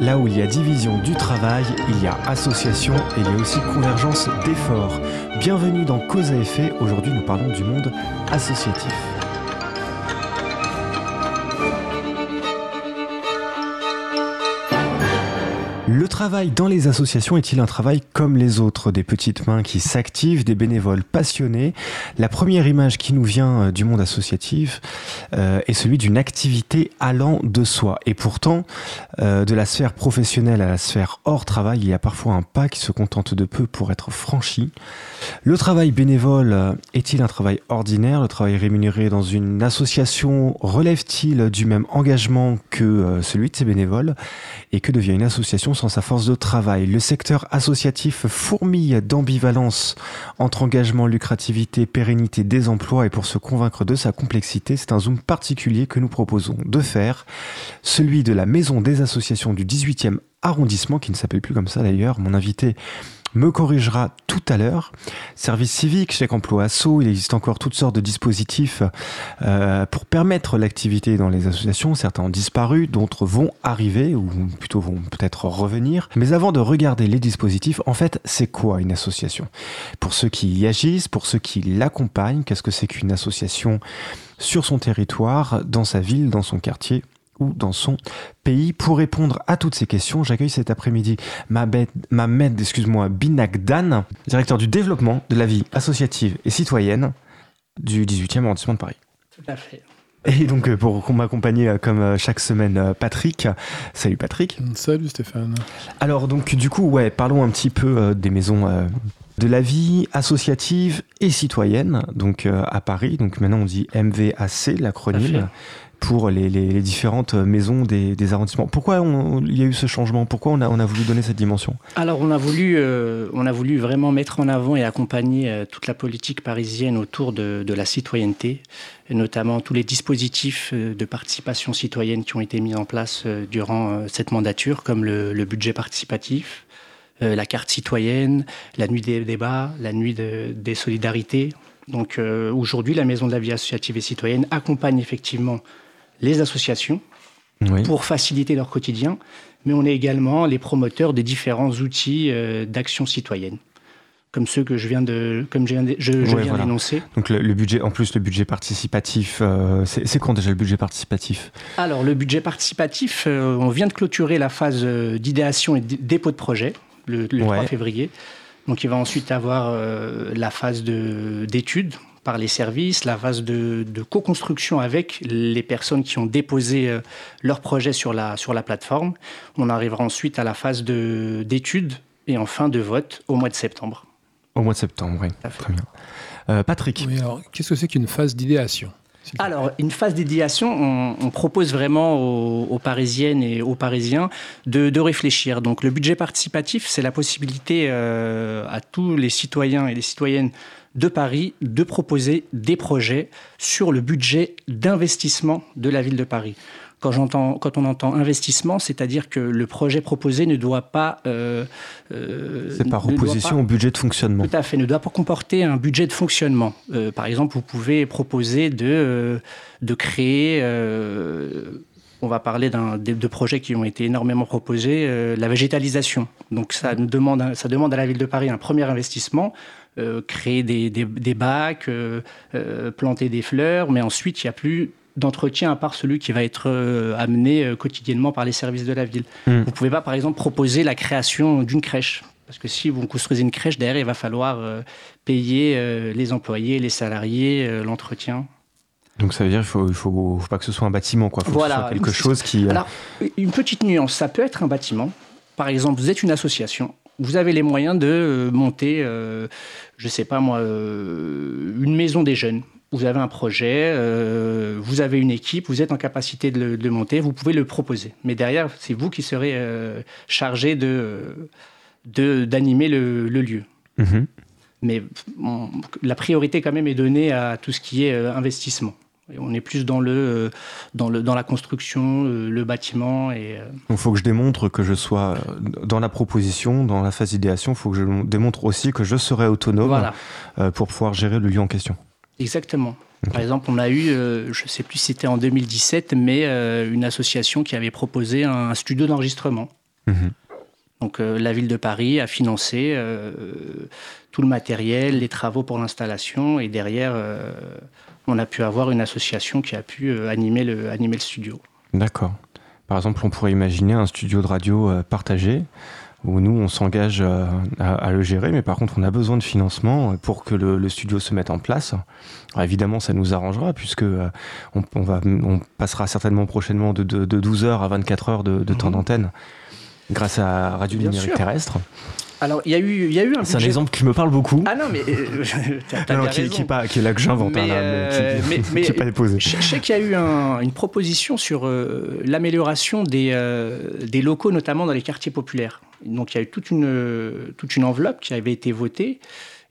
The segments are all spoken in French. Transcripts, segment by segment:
Là où il y a division du travail, il y a association et il y a aussi convergence d'efforts. Bienvenue dans Cause à effet, aujourd'hui nous parlons du monde associatif. Le travail dans les associations est-il un travail comme les autres Des petites mains qui s'activent, des bénévoles passionnés La première image qui nous vient euh, du monde associatif euh, est celui d'une activité allant de soi. Et pourtant, euh, de la sphère professionnelle à la sphère hors travail, il y a parfois un pas qui se contente de peu pour être franchi. Le travail bénévole est-il un travail ordinaire? Le travail rémunéré dans une association relève-t-il du même engagement que celui de ses bénévoles? Et que devient une association sans sa force de travail. Le secteur associatif fourmille d'ambivalence entre engagement, lucrativité, pérennité des emplois et pour se convaincre de sa complexité, c'est un zoom particulier que nous proposons de faire, celui de la maison des associations du 18e arrondissement, qui ne s'appelle plus comme ça d'ailleurs. Mon invité me corrigera tout à l'heure. Service civique, chèque emploi assaut, il existe encore toutes sortes de dispositifs euh, pour permettre l'activité dans les associations. Certains ont disparu, d'autres vont arriver, ou plutôt vont peut-être revenir. Mais avant de regarder les dispositifs, en fait, c'est quoi une association? Pour ceux qui y agissent, pour ceux qui l'accompagnent, qu'est-ce que c'est qu'une association sur son territoire, dans sa ville, dans son quartier? Ou dans son pays. Pour répondre à toutes ces questions, j'accueille cet après-midi Mamed, excuse-moi, Binagdan, directeur du développement de la vie associative et citoyenne du 18e arrondissement de Paris. Tout à fait. Et donc euh, pour m'accompagner euh, comme euh, chaque semaine Patrick. Salut Patrick. Salut Stéphane. Alors donc du coup ouais, parlons un petit peu des maisons de la vie associative et citoyenne donc à Paris. Donc maintenant on dit MVAC l'acronyme pour les, différentes maisons des, arrondissements. Pourquoi il y a eu ce changement? Pourquoi on a, voulu donner cette dimension? Alors on a, voulu, euh, on a voulu vraiment mettre en avant et accompagner euh, toute la politique parisienne autour de, la citoyenneté, et notamment tous les dispositifs euh, de participation citoyenne qui ont été mis en place durant cette mandature, comme le, budget participatif, la carte citoyenne, la nuit des débats, la nuit des solidarités. Donc aujourd'hui, la Maison de la vie associative et citoyenne accompagne effectivement les associations pour faciliter leur quotidien, mais on est également les promoteurs des différents outils euh, d'action citoyenne comme ceux que je viens de, comme je viens, je, viens d'énoncer. Donc le, budget, en plus le budget participatif, euh, c'est quand déjà le budget participatif? Alors le budget participatif, euh, on vient de clôturer la phase d'idéation et de dépôt de projet le, 3 février. Donc il va ensuite avoir la phase d'études par les services, la phase de, co-construction avec les personnes qui ont déposé euh, leur projet sur la, sur la plateforme. On arrivera ensuite à la phase d'études et enfin de vote au mois de septembre. Au mois de septembre, oui. Très bien. Euh, Patrick. alors, qu'est-ce que c'est qu'une phase d'idéation alors, une phase d'idéation, on, propose vraiment aux, Parisiennes et aux Parisiens de, réfléchir. Donc, le budget participatif, c'est la possibilité euh, à tous les citoyens et les citoyennes de Paris de proposer des projets sur le budget d'investissement de la ville de Paris. Quand, quand on entend investissement, c'est-à-dire que le projet proposé ne doit pas... Euh, euh c'est par opposition au budget de fonctionnement. Tout à fait, ne doit pas comporter un budget de fonctionnement. Euh, par exemple, vous pouvez proposer de, euh, de créer on va parler d'un de projets qui ont été énormément proposés, la végétalisation. Donc ça demande, ça demande à la ville de Paris un premier investissement euh, créer des, bacs, euh, euh, planter des fleurs, mais ensuite il n'y a plus d'entretien à part celui qui va être amené quotidiennement par les services de la ville. Hmm. Vous ne pouvez pas, par exemple, proposer la création d'une crèche. Parce que si vous construisez une crèche, derrière, il va falloir payer les employés, les salariés, l'entretien. Donc ça veut dire qu'il ne faut, pas que ce soit un bâtiment, quoi. Faut voilà. que ce soit quelque chose qui... Alors, une petite nuance, ça peut être un bâtiment. Par exemple, vous êtes une association, vous avez les moyens de euh, monter, euh, je ne sais pas moi, euh, une maison des jeunes. Vous avez un projet, vous avez une équipe, vous êtes en capacité de le monter, vous pouvez le proposer. Mais derrière, c'est vous qui serez chargé de d'animer le, lieu. Mhm. Mais la priorité quand même est donnée à tout ce qui est investissement. On est plus dans, le, euh, dans, le, dans la construction, euh, le bâtiment. Et... Euh, il faut que je démontre que je sois dans la proposition, dans la phase d'idéation, il faut que je démontre aussi que je serai autonome pour pouvoir gérer le lieu en question. Exactement. Par exemple, on a eu, je ne sais plus si c'était en 2017, mais une association qui avait proposé un studio d'enregistrement. Mhm. Donc la ville de Paris a financé tout le matériel, les travaux pour l'installation, et derrière, on a pu avoir une association qui a pu animer le, animer le studio. D'accord. Par exemple, on pourrait imaginer un studio de radio partagé où nous, on s'engage euh, à, le gérer, mais par contre, on a besoin de financement pour que le, studio se mette en place. évidemment, ça nous arrangera, puisque euh, on, va, on passera certainement prochainement de, 12 heures à 24 heures de, temps mhm. d'antenne grâce à Radio Numérique Terrestre. Alors, il y a eu, il y a eu un. C'est un exemple qui me parle beaucoup. Ah non, mais. Euh, qui, qui, est là que j'invente, hein, mais, qui, n'est pas déposé. Je, sais qu'il y a eu une proposition sur l'amélioration des, des locaux, notamment dans les quartiers populaires. Donc il y a eu toute une, toute une enveloppe qui avait été votée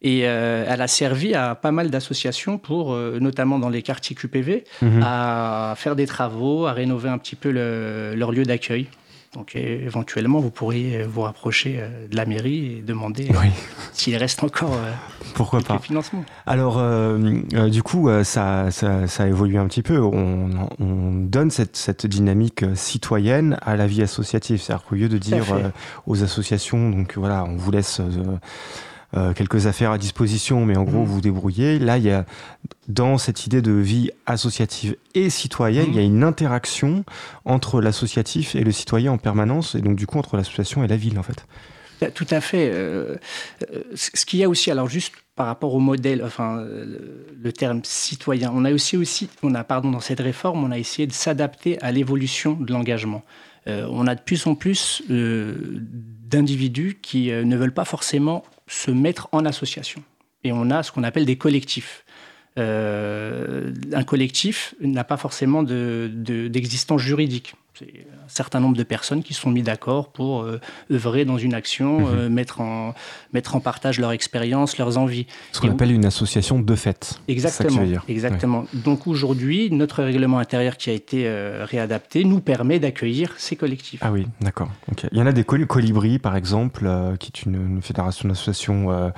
et euh, elle a servi à pas mal d'associations pour, euh, notamment dans les quartiers QPV, mhm. à faire des travaux, à rénover un petit peu leur lieu d'accueil. Donc éventuellement, vous pourriez vous rapprocher euh, de la mairie et demander euh, s'il reste encore euh, Pourquoi pas. financement. Alors, du coup, ça, ça, ça, évolue un petit peu. On, donne cette, cette, dynamique citoyenne à la vie associative. C'est-à-dire qu'au lieu de dire aux associations, donc voilà, on vous laisse euh, quelques affaires à disposition, mais en gros, mmh. vous débrouillez. Là, il y a, dans cette idée de vie associative et citoyenne, il y a mmh. une interaction entre l'associatif et le citoyen en permanence, et donc du coup, entre l'association et la ville, en fait. Tout à fait. Euh, euh, ce qu'il y a aussi, alors juste par rapport au modèle, enfin le terme citoyen, on a aussi, aussi on a, pardon, dans cette réforme, on a essayé de s'adapter à l'évolution de l'engagement. on a de plus en plus d'individus qui ne veulent pas forcément se mettre en association. Et on a ce qu'on appelle des collectifs. Euh, un collectif n'a pas forcément d'existence de, juridique. C'est un certain nombre de personnes qui sont mis d'accord pour euh, œuvrer dans une action, mhm. euh, mettre, en, mettre en partage leur expérience, leurs envies. Ce qu'on appelle une association de fait. Exactement. Exactement. Donc aujourd'hui, notre règlement intérieur qui a été réadapté nous permet d'accueillir ces collectifs. Ah oui, d'accord. Il y en a des colibris, par exemple, qui est une, une fédération d'associations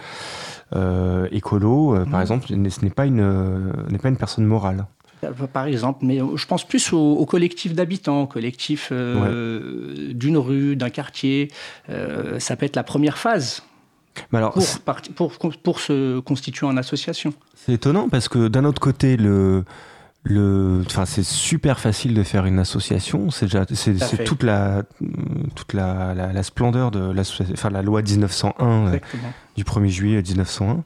écolo, euh, par mmh. exemple, ce n'est pas, une, euh, n'est pas une personne morale par exemple, mais je pense plus au, collectif d'habitants, au collectif d'une rue, d'un quartier. ça peut être la première phase alors, pour, pour, pour, se constituer en association. C'est étonnant parce que d'un autre côté, le, le, enfin, c'est super facile de faire une association. C'est déjà, c'est, toute la, toute la, la, splendeur de l'association, enfin, la loi 1901 euh, du 1er juillet 1901.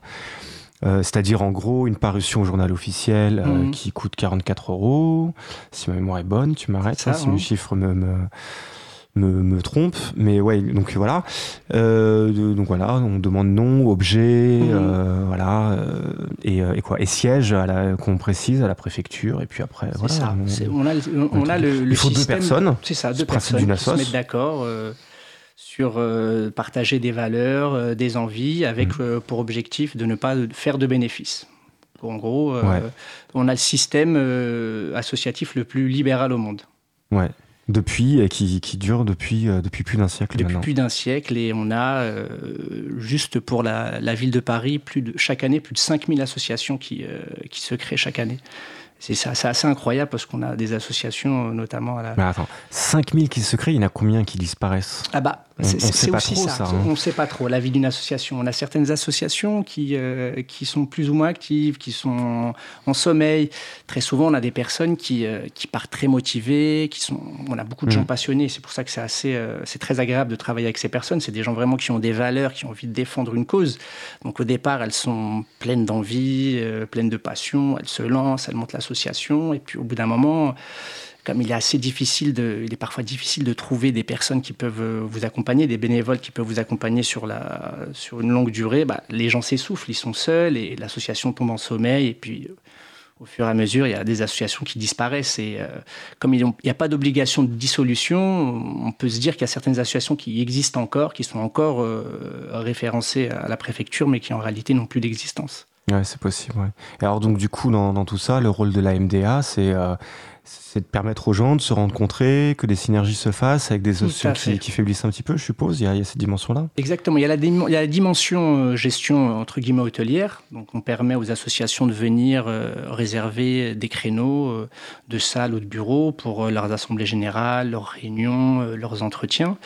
Euh, c'est-à-dire en gros une parution au journal officiel euh, mhm. qui coûte 44 euros. Si ma mémoire est bonne, tu m'arrêtes. Ça, hein, si mes chiffres me, me me, trompe, mais ouais, donc voilà. Euh, donc voilà, on demande nom, objet, mhm. euh, voilà, euh, et, et, quoi, et siège qu'on précise à la préfecture, et puis après, voilà. Ça. On, a, on a le, Il faut deux personnes. C'est ça, deux personnes qui se mettent d'accord sur partager des valeurs, des envies, avec mhm. pour objectif de ne pas faire de bénéfices. En gros, on a le système associatif le plus libéral au monde. Ouais depuis et qui, qui dure depuis, euh, depuis plus d'un siècle depuis plus d'un siècle et on a euh, juste pour la, la, ville de Paris plus de chaque année plus de 5000 associations qui, euh, qui se créent chaque année c'est assez incroyable parce qu'on a des associations, notamment à la. Mais attends, 5000 qui se créent, il y en a combien qui disparaissent? Ah bah, c'est aussi ça. Hein. On ne sait pas trop la vie d'une association. On a certaines associations qui, euh, qui sont plus ou moins actives, qui sont en sommeil. Très souvent, on a des personnes qui, euh, qui partent très motivées, qui sont. On a beaucoup de gens mm. passionnés. C'est pour ça que c'est assez, euh, c'est très agréable de travailler avec ces personnes. C'est des gens vraiment qui ont des valeurs, qui ont envie de défendre une cause. Donc au départ, elles sont pleines d'envie, pleines de passion. Elles se lancent, elles montent la et puis au bout d'un moment, comme il est assez difficile il est parfois difficile de trouver des personnes qui peuvent euh, vous accompagner, des bénévoles qui peuvent vous accompagner sur la, sur une longue durée, bah, les gens s'essoufflent, ils sont seuls et l'association tombe en sommeil. Et puis, euh, au fur et à mesure, il y a des associations qui disparaissent. Et euh, comme il n'y a pas d'obligation de dissolution, on peut se dire qu'il y a certaines associations qui existent encore, qui sont encore référencées à la préfecture, mais qui en réalité n'ont plus d'existence. Ouais, c'est possible. Ouais. Et alors donc du coup dans, tout ça, le rôle de la MDA, c'est c'est de permettre aux gens de se rencontrer, que des synergies se fassent avec des associations qui, qui, faiblissent un petit peu, je suppose. Il y a, il y a cette dimension-là. Exactement. Il y, a la, il y a la dimension euh, gestion entre guillemets hôtelière. Donc, on permet aux associations de venir euh, réserver des créneaux euh, de salles ou de bureaux pour euh, leurs assemblées générales, leurs réunions, leurs entretiens.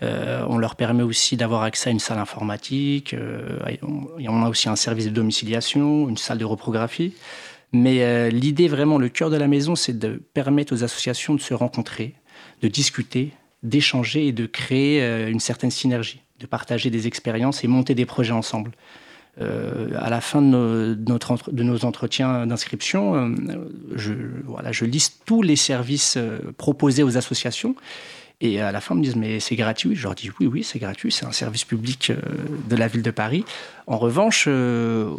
On leur permet aussi d'avoir accès à une salle informatique. On, on, a aussi un service de domiciliation, une salle de reprographie. Mais euh, l'idée vraiment, le cœur de la maison, c'est de permettre aux associations de se rencontrer, de discuter, d'échanger et de créer euh, une certaine synergie, de partager des expériences et monter des projets ensemble. Euh, à la fin de nos, entretiens d'inscription, je, voilà, je liste tous les services proposés aux associations et à la fin, ils me disent, mais c'est gratuit. Je leur dis, oui, oui, c'est gratuit, c'est un service public euh, de la ville de Paris. En revanche, euh,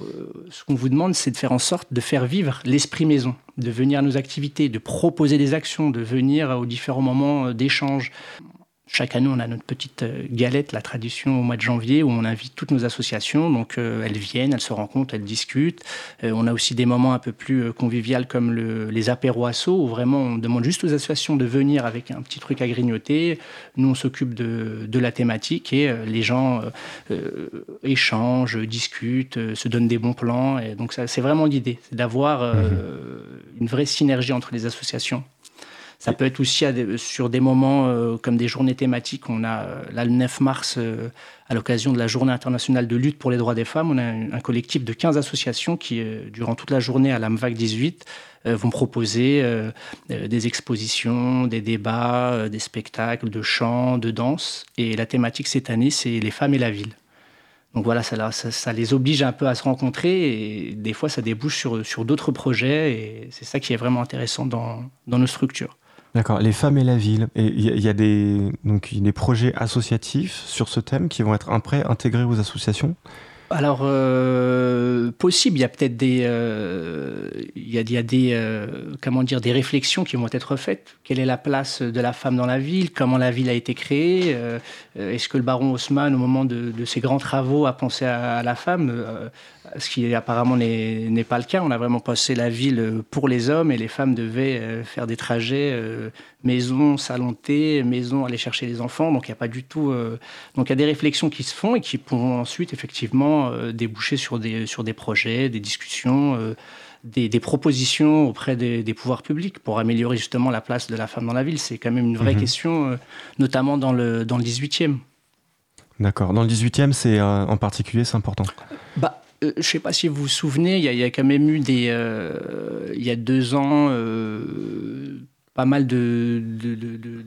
ce qu'on vous demande, c'est de faire en sorte de faire vivre l'esprit maison, de venir à nos activités, de proposer des actions, de venir aux différents moments euh, d'échange. Chaque année, on a notre petite euh, galette, la tradition au mois de janvier, où on invite toutes nos associations. Donc, euh, elles viennent, elles se rencontrent, elles discutent. Euh, on a aussi des moments un peu plus conviviaux comme le, les apéros assos, où vraiment on demande juste aux associations de venir avec un petit truc à grignoter. Nous, on s'occupe de, de, la thématique et euh, les gens échangent, discutent, se donnent des bons plans. Et donc, c'est vraiment l'idée, c'est d'avoir mmh. une vraie synergie entre les associations. Ça peut être aussi sur des moments euh, comme des journées thématiques. On a euh, là le 9 mars, euh, à l'occasion de la Journée internationale de lutte pour les droits des femmes, on a un, collectif de 15 associations qui, durant toute la journée à l'AMVAC 18, euh, vont proposer des expositions, des débats, des spectacles de chant, de danse. Et la thématique cette année, c'est les femmes et la ville. Donc voilà, ça, les oblige un peu à se rencontrer et des fois ça débouche sur, d'autres projets et c'est ça qui est vraiment intéressant dans nos structures. D'accord, les femmes et la ville. Et il y, a des, donc, des projets associatifs sur ce thème qui vont être après intégrés aux associations? Alors, euh, possible, il y a peut-être des, euh, y a, des, euh, comment dire, des réflexions qui vont être faites. Quelle est la place de la femme dans la ville? Comment la ville a été créée? Est-ce que le baron Haussmann, au moment de, ses grands travaux, a pensé à, la femme? Ce qui apparemment n'est pas le cas. On a vraiment pensé la ville pour les hommes et les femmes devaient euh, faire des trajets maison, salon de thé, maison, aller chercher les enfants. Donc il n'y a pas du tout. Euh... Donc il y a des réflexions qui se font et qui pourront ensuite effectivement euh, déboucher sur des, sur des projets, des discussions, euh, des, des, propositions auprès des, des, pouvoirs publics pour améliorer justement la place de la femme dans la ville. C'est quand même une vraie mmh. question, euh, notamment dans le, dans le 18e. D'accord. Dans le 18e, c'est euh, en particulier, c'est important. Bah, euh, je ne sais pas si vous vous souvenez, il y, y, a quand même eu des, euh, il y a deux ans, euh, pas mal de, de, de, de,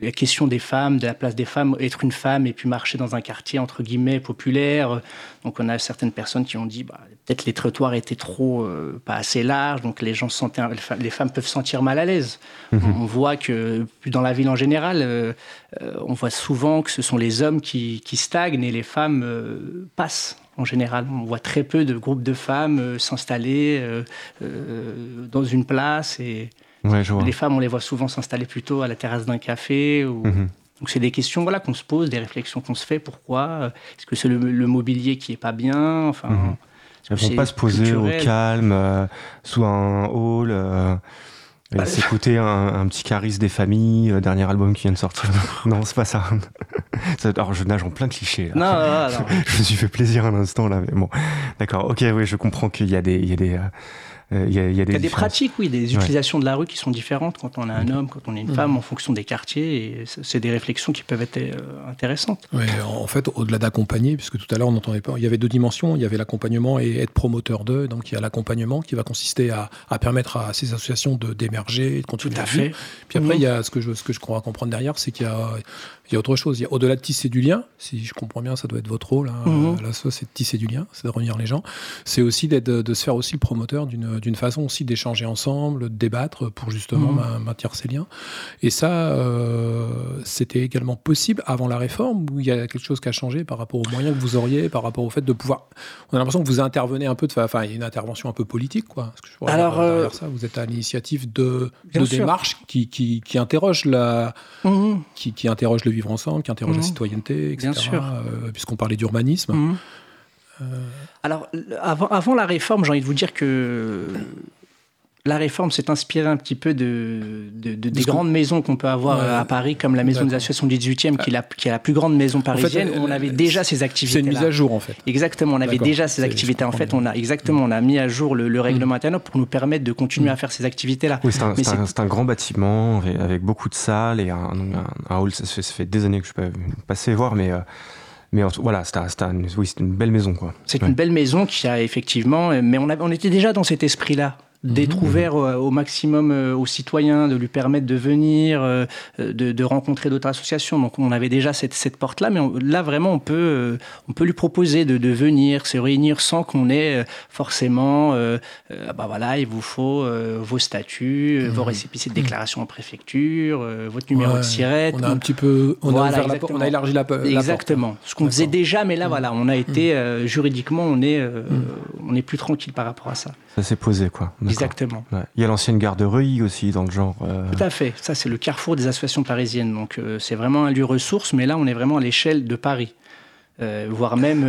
la question des femmes, de la place des femmes, être une femme et puis marcher dans un quartier entre guillemets populaire. Donc on a certaines personnes qui ont dit bah, peut-être les trottoirs étaient trop euh, pas assez larges, donc les gens sentaient, les femmes peuvent se sentir mal à l'aise. Mmh. On voit que dans la ville en général, euh, on voit souvent que ce sont les hommes qui, qui stagnent et les femmes euh, passent en général. On voit très peu de groupes de femmes euh, s'installer euh, euh, dans une place et Ouais, les femmes, on les voit souvent s'installer plutôt à la terrasse d'un café. Ou... Mmh. Donc c'est des questions voilà, qu'on se pose, des réflexions qu'on se fait. Pourquoi? Est-ce que c'est le, le, mobilier qui est pas bien? Enfin, mmh. Elles ne vont pas se poser culturel? au calme, sous un hall, bah, s'écouter un, un, petit charisme des familles, euh, dernier album qui vient de sortir. non, c'est pas ça. Alors je nage en plein cliché. Là. Non, non, non. je me suis fait plaisir un instant là, mais bon. D'accord, ok, oui, je comprends qu'il y a des... Il y a des euh, il euh, y, a, y, a des, y a des pratiques, oui, des utilisations ouais. de la rue qui sont différentes quand on est un homme, quand on est une mmh. femme, en fonction des quartiers. Et c'est des réflexions qui peuvent être euh, intéressantes. En fait, au-delà d'accompagner, puisque tout à l'heure on entendait pas, il y avait deux dimensions. Il y avait l'accompagnement et être promoteur d'eux. Donc il y a l'accompagnement qui va consister à, à, permettre à ces associations d'émerger, de, de continuer tout à fait. Puis après, mmh. il y a ce que je, ce que je crois comprendre derrière, c'est qu'il y a il y a autre chose. Au-delà de tisser du lien, si je comprends bien, ça doit être votre rôle. Hein. Mmh. Là, ça, c'est de tisser du lien, c'est de revenir les gens. C'est aussi de, de, se faire aussi le promoteur d'une façon aussi d'échanger ensemble, de débattre pour justement mmh. maintenir ces liens. Et ça, euh, c'était également possible avant la réforme ou il y a quelque chose qui a changé par rapport aux moyens que vous auriez, par rapport au fait de pouvoir. On a l'impression que vous intervenez un peu de. Enfin, il y a une intervention un peu politique, quoi. Que je Alors, euh... ça, vous êtes à l'initiative de, de démarches qui, qui, qui interrogent la. Mmh. Qui, qui interroge le vivre ensemble, qui interroge mmh. la citoyenneté, etc. Bien sûr. Euh, Puisqu'on parlait d'urbanisme. Mmh. Euh... Alors, avant, avant, la réforme, j'ai envie de vous dire que la réforme s'est inspirée un petit peu de, des grandes maisons qu'on peut avoir à Paris, comme la maison des associations du 18e, qui est, la, qui est la plus grande maison parisienne. on avait déjà ces activités. C'est une mise à jour, en fait. Exactement, on avait déjà ces activités. En fait, on a, exactement, on a mis à jour le, règlement mm. interne pour nous permettre de continuer mm. à faire ces activités-là. Oui, c'est un, grand bâtiment avec, beaucoup de salles et un, hall. Ça fait, des années que je peux passer voir, mais. Euh, mais voilà, c'est oui, une belle maison. C'est une belle maison qui a effectivement. Mais on, on était déjà dans cet esprit-là d'être mhm. ouvert au, maximum euh, aux citoyens, de lui permettre de venir, euh, de, rencontrer d'autres associations. Donc on avait déjà cette, cette porte-là, mais là vraiment on peut, euh, on peut lui proposer de, de venir, se réunir sans qu'on ait forcément, bah voilà, il vous faut vos statuts, vos mhm. récépissés de mhm. déclaration en préfecture, votre numéro de SIRET. On a un petit peu, on, a, on a, élargi la, la Exactement. Ce qu'on faisait déjà, mais là voilà, on a été juridiquement, on est, on est plus tranquille par rapport à ça. Ça s'est posé quoi. Exactement. Il y a l'ancienne gare de Reuilly aussi dans le genre. Euh, Tout à fait. Ça, c'est le carrefour des associations parisiennes. Donc, euh, c'est vraiment un lieu ressource, mais là, on est vraiment à l'échelle de Paris. Euh, voire même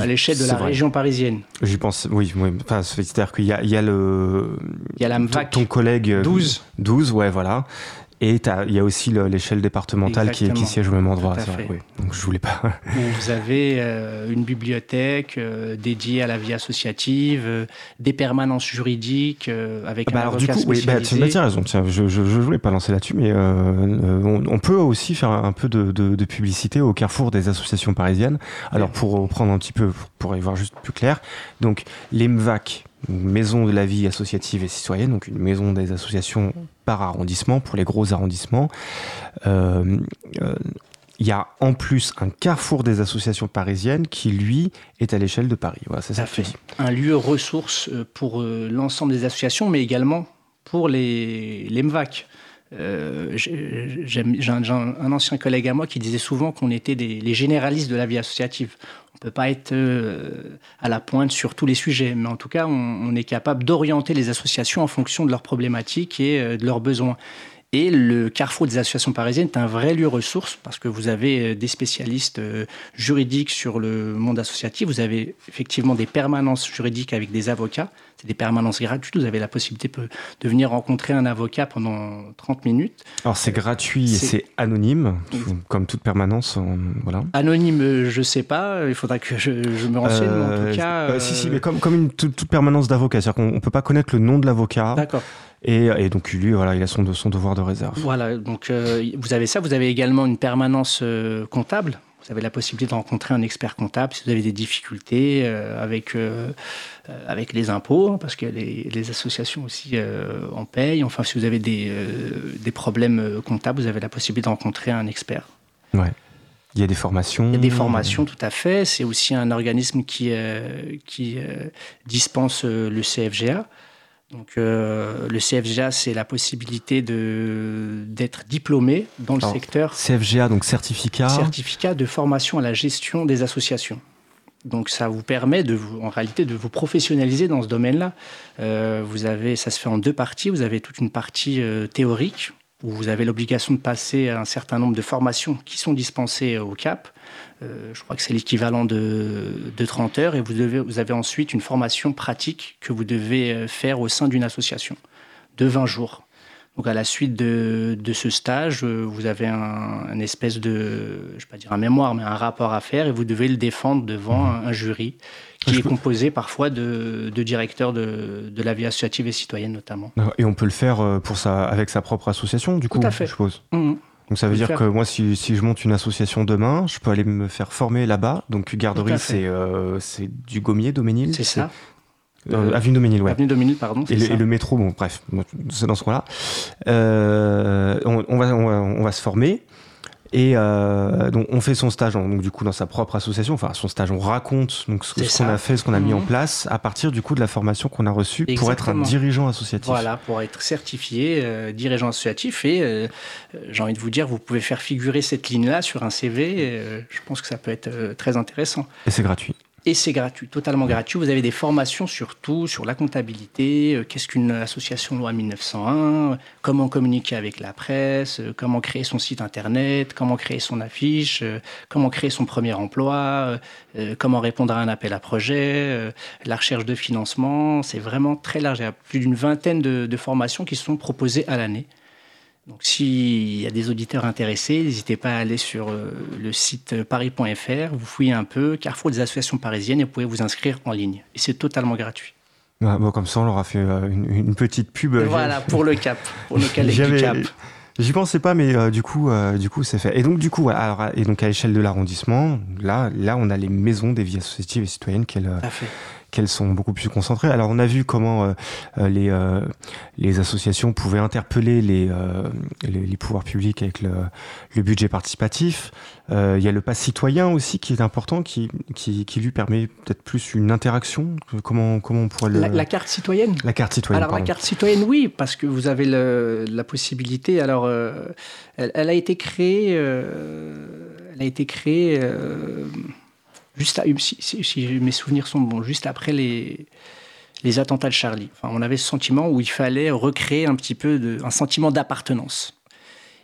à l'échelle de la région parisienne. J'y pense, oui. oui. Enfin, C'est-à-dire qu'il y, y a, le. Il y a la Ton collègue. 12. 12, ouais, voilà. Et il y a aussi l'échelle départementale qui, qui, siège au même endroit. oui. Donc je voulais pas. Vous avez euh, une bibliothèque euh, dédiée à la vie associative, euh, des permanences juridiques avec ah bah un alors, du coup, oui, bah, tu as raison. Tiens, je, je, voulais pas lancer là-dessus, mais on, peut aussi faire un peu de, de, de, publicité au carrefour des associations parisiennes. Alors pour prendre un petit peu, pour y voir juste plus clair, donc les MVAC, maison de la vie associative et citoyenne, donc une maison des associations par arrondissement pour les gros arrondissements. Euh, euh, il y a en plus un carrefour des associations parisiennes qui, lui, est à l'échelle de Paris. Voilà, c'est ça. Fait. Un lieu ressource euh, pour l'ensemble des associations, mais également pour les, les MVAC. J'ai un, ancien collègue à moi qui disait souvent qu'on était des, les généralistes de la vie associative peut pas être euh, à la pointe sur tous les sujets, mais en tout cas, on, est capable d'orienter les associations en fonction de leurs problématiques et euh, de leurs besoins. Et le Carrefour des associations parisiennes est un vrai lieu ressource parce que vous avez euh, des spécialistes juridiques sur le monde associatif, vous avez effectivement des permanences juridiques avec des avocats, c'est des permanences gratuites. Vous avez la possibilité de venir rencontrer un avocat pendant 30 minutes. Alors c'est gratuit et c'est anonyme, comme toute permanence. Voilà. Anonyme, euh, je ne sais pas. Il faudra que je, me renseigne. en tout euh, cas, euh, si si, mais comme comme une toute, permanence d'avocat, c'est-à-dire qu'on ne peut pas connaître le nom de l'avocat. D'accord. Et, et, donc lui, voilà, il a son, son devoir de réserve. Voilà, donc vous avez ça. Vous avez également une permanence comptable. Vous avez la possibilité de rencontrer un expert comptable si vous avez des difficultés avec euh, avec les impôts, hein, parce que les, les associations aussi euh, en payent. Enfin, si vous avez des, euh, des problèmes comptables, vous avez la possibilité de rencontrer un expert. Ouais. Il y a des formations. Il y a des formations, tout à fait. C'est aussi un organisme qui, qui dispense le CFGA. Donc, le CFGA, c'est la possibilité d'être diplômé dans le secteur. CFGA, donc certificat. Certificat de formation à la gestion des associations. Donc ça vous permet de vous, en réalité de vous professionnaliser dans ce domaine-là. Euh, vous avez, ça se fait en deux parties. Vous avez toute une partie euh, théorique où vous avez l'obligation de passer un certain nombre de formations qui sont dispensées au CAP. Euh, je crois que c'est l'équivalent de, de, 30 heures. Et vous, avez ensuite une formation pratique que vous devez faire au sein d'une association de 20 jours. Donc à la suite de, ce stage, euh, vous avez un, espèce de, je vais pas dire un mémoire, mais un rapport à faire et vous devez le défendre devant un, jury qui est composé parfois de, directeurs de, la vie associative et citoyenne notamment. Et on peut le faire euh, pour sa, avec sa propre association, du coup, Tout à fait. je suppose. Mmh. Donc ça veut dire que moi, si, je monte une association demain, je peux aller me faire former là-bas. Donc garderie, c'est euh, du Gommier, Doménil C'est ça. Euh, Avenue Doménil, ouais. Avenue Doménil, pardon. Et, le, métro, bon, bref, c'est dans ce coin-là. Euh, on, va, on, va, se former. Et euh, donc on fait son stage donc du coup dans sa propre association, enfin son stage, on raconte donc ce, qu'on a fait, ce qu'on a mis en mhm. place à partir du coup de la formation qu'on a reçue pour être un dirigeant associatif. Voilà, pour être certifié dirigeant associatif et j'ai envie de vous dire, vous pouvez faire figurer cette ligne-là sur un CV. je pense que ça peut être très intéressant. Et c'est gratuit. Et c'est gratuit, totalement gratuit. Vous avez des formations sur tout, sur la comptabilité, euh, qu'est-ce qu'une association loi 1901, comment communiquer avec la presse, euh, comment créer son site internet, comment créer son affiche, euh, comment créer son premier emploi, comment répondre à un appel à projet, la recherche de financement. C'est vraiment très large. Il y a plus d'une vingtaine de, de formations qui sont proposées à l'année. Donc s'il y a des auditeurs intéressés, n'hésitez pas à aller sur euh, le site paris.fr, vous fouillez un peu, Carrefour des associations parisiennes, et vous pouvez vous inscrire en ligne. Et c'est totalement gratuit. bon, comme ça, on leur a fait euh, une, petite pub. Voilà, pour le cap, pour le du cap. J'y pensais pas, mais euh, du coup, du coup, c'est fait. Et donc, du coup, alors, et donc à l'échelle de l'arrondissement, là, là, on a les maisons des vies associatives et citoyennes qu'elles qu'elles sont beaucoup plus concentrées. Alors on a vu comment euh, euh, les, euh, les associations pouvaient interpeller les, les, pouvoirs publics avec le, le budget participatif. Il y a le pass citoyen aussi qui est important, qui, qui, qui lui permet peut-être plus une interaction. Comment, comment on pourrait le... La, carte citoyenne La carte citoyenne. Alors la carte citoyenne, oui, parce que vous avez le, la possibilité. Alors elle, elle, a été créée... elle a été créée juste si, mes souvenirs sont bons, juste après les, les attentats de Charlie. Enfin, on avait ce sentiment où il fallait recréer un petit peu de, un sentiment d'appartenance.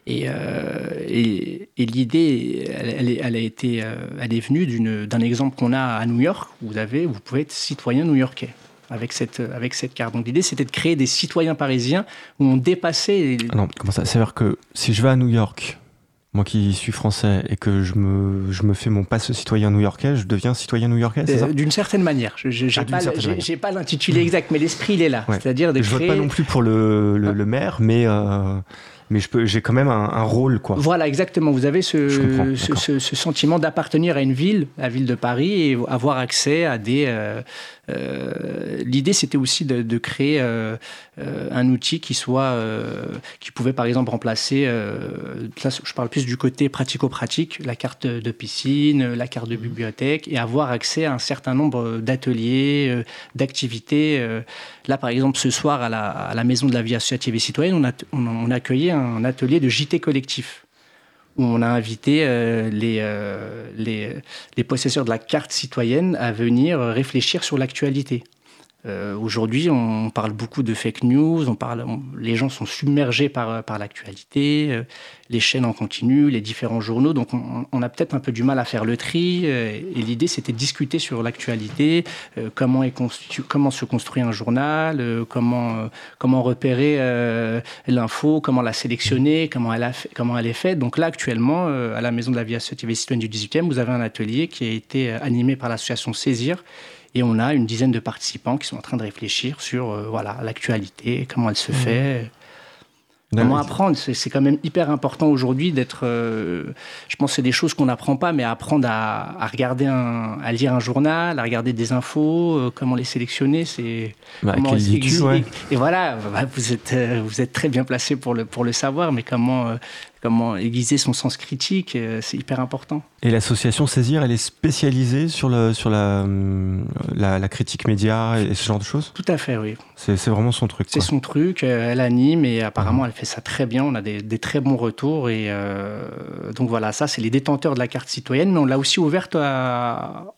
Et, euh, et, l'idée, elle, elle, a été, euh, elle est venue d'un exemple qu'on a à New York. Où vous avez, vous pouvez être citoyen new-yorkais avec cette, avec cette carte. Donc l'idée, c'était de créer des citoyens parisiens où on dépassait. Non, comment ça C'est-à-dire que si je vais à New York, moi qui suis français et que je me, je me fais mon passe citoyen new-yorkais, je deviens citoyen new-yorkais, c'est ça euh, D'une certaine manière. Je n'ai ah, pas, l'intitulé exact, mais l'esprit, il est là. C'est-à-dire de je ne vote pas non plus pour le, le, le maire, mais euh, mais j'ai quand même un, rôle, quoi. Voilà, exactement. Vous avez ce, ce, ce, sentiment d'appartenir à une ville, la ville de Paris, et avoir accès à des. Euh, l'idée, c'était aussi de, de créer euh, un outil qui soit, qui pouvait par exemple remplacer. là, je parle plus du côté pratico-pratique, la carte de piscine, la carte de bibliothèque, et avoir accès à un certain nombre d'ateliers, d'activités. là, par exemple, ce soir à la, à la Maison de la vie associative et citoyenne, on a, on, on a accueilli un atelier de JT collectif on a invité euh, les, euh, les, les, possesseurs de la carte citoyenne à venir réfléchir sur l'actualité. Euh, aujourd'hui, on parle beaucoup de fake news, on parle, les gens sont submergés par, par l'actualité, euh, les chaînes en continu, les différents journaux, donc on, a peut-être un peu du mal à faire le tri. Euh, et l'idée, c'était de discuter sur l'actualité, comment, est comment se construit un journal, comment, comment repérer l'info, comment la sélectionner, comment elle, a comment elle est faite. Donc là, actuellement, à la Maison de la vie associative et citoyenne du 18e, vous avez un atelier qui a été animé par l'association Saisir et on a une dizaine de participants qui sont en train de réfléchir sur euh, voilà l'actualité, comment elle se mmh. fait. Comment apprendre C'est quand même hyper important aujourd'hui d'être. Euh, je pense que c'est des choses qu'on n'apprend pas, mais apprendre à, regarder un, à lire un journal, à regarder des infos, euh, comment les sélectionner, c'est. Bah, et, voilà, bah, vous êtes vous êtes très bien placé pour le pour le savoir, mais comment comment aiguiser son sens critique, euh, c'est hyper important. Et l'association Saisir, elle est spécialisée sur, le, sur la, la, critique média et ce genre de choses? Tout à fait, oui. C'est vraiment son truc. C'est son truc, euh, elle anime et apparemment elle fait ça très bien, on a des, des très bons retours. Et euh, donc voilà, ça c'est les détenteurs de la carte citoyenne, mais on l'a aussi ouverte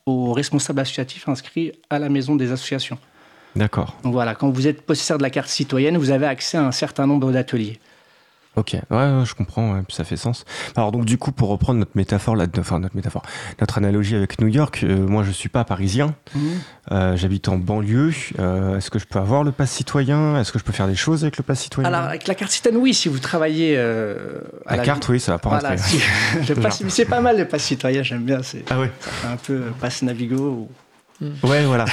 aux responsables associatifs inscrits à la maison des associations. D'accord. Donc voilà, quand vous êtes possesseur de la carte citoyenne, vous avez accès à un certain nombre d'ateliers. Ok, ouais, je comprends, ça fait sens. Alors donc du coup, pour reprendre notre métaphore, là, enfin notre métaphore, notre analogie avec New York, euh, moi je suis pas parisien, mhm. euh, j'habite en banlieue. Euh, est-ce que je peux avoir le pass citoyen? Est-ce que je peux faire des choses avec le pass citoyen? Alors avec la carte citoyenne, oui, si vous travaillez. à la, carte, oui, ça va pas rentrer. c'est pas mal le pass citoyen, j'aime bien. C'est ah ouais. un peu passe Navigo. Ou... Mm. Ouais, voilà.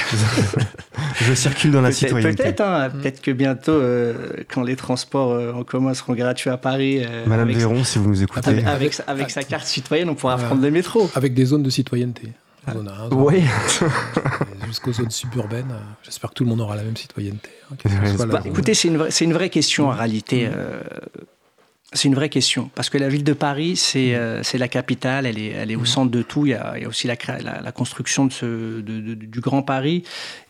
je circule dans la citoyenneté. Peut-être, hein, mm. peut-être que bientôt, euh, quand les transports euh, en commun seront gratuits à Paris. Euh, Madame Véron, si vous nous écoutez. Avec, avec, sa carte citoyenne, on pourra prendre le métro. Avec des zones de citoyenneté. Ah. oui. Jusqu'aux zones suburbaines. J'espère que tout le monde aura la même citoyenneté. Hein, bah, écoutez, c'est une, vraie, une vraie question en réalité. C'est une vraie question, parce que la ville de Paris, c'est mm. euh, la capitale, elle est, elle est au mm. centre de tout. Il y a, il y a aussi la, la, construction de ce, de, du Grand Paris.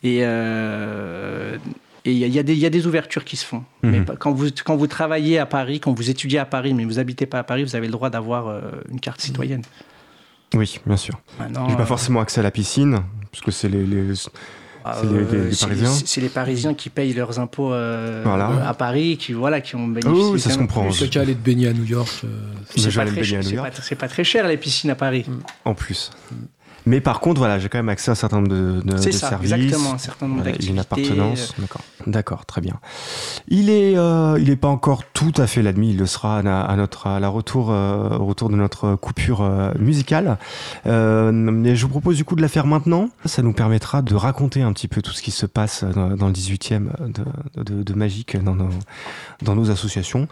Et, euh, et il, y a, des, il y, a, des ouvertures qui se font. Mm-hmm. Mais quand vous, quand vous travaillez à Paris, quand vous étudiez à Paris, mais vous habitez pas à Paris, vous avez le droit d'avoir euh, une carte citoyenne. Oui, bien sûr. J'ai pas forcément accès à la piscine, Parce que c'est les, les... Ah, C'est les- les- euh, les Parisiens c'est les Parisiens qui payent leurs impôts euh, Voilà. à Paris, qui voilà, qui ont Ah bénéficié. oui, ça se comprend. Ceux qui allaient de baigner à New York. euh, Mais C'est pas, pas- c'est pas très cher les piscines à Paris. En plus. Mais par contre, voilà, j'ai quand même accès à un certain nombre de, de, C'est de ça, services. exactement, un certain nombre Voilà, il y a une appartenance. D'accord. D'accord, très bien. Il est, euh, il est pas encore tout à fait la demi. Il le sera à, à notre, à la retour, euh, au retour de notre coupure euh, musicale. Euh, mais je vous propose du coup de la faire maintenant. Ça nous permettra de raconter un petit peu tout ce qui se passe dans, dans le 18e de, de, de magique dans nos, dans nos associations.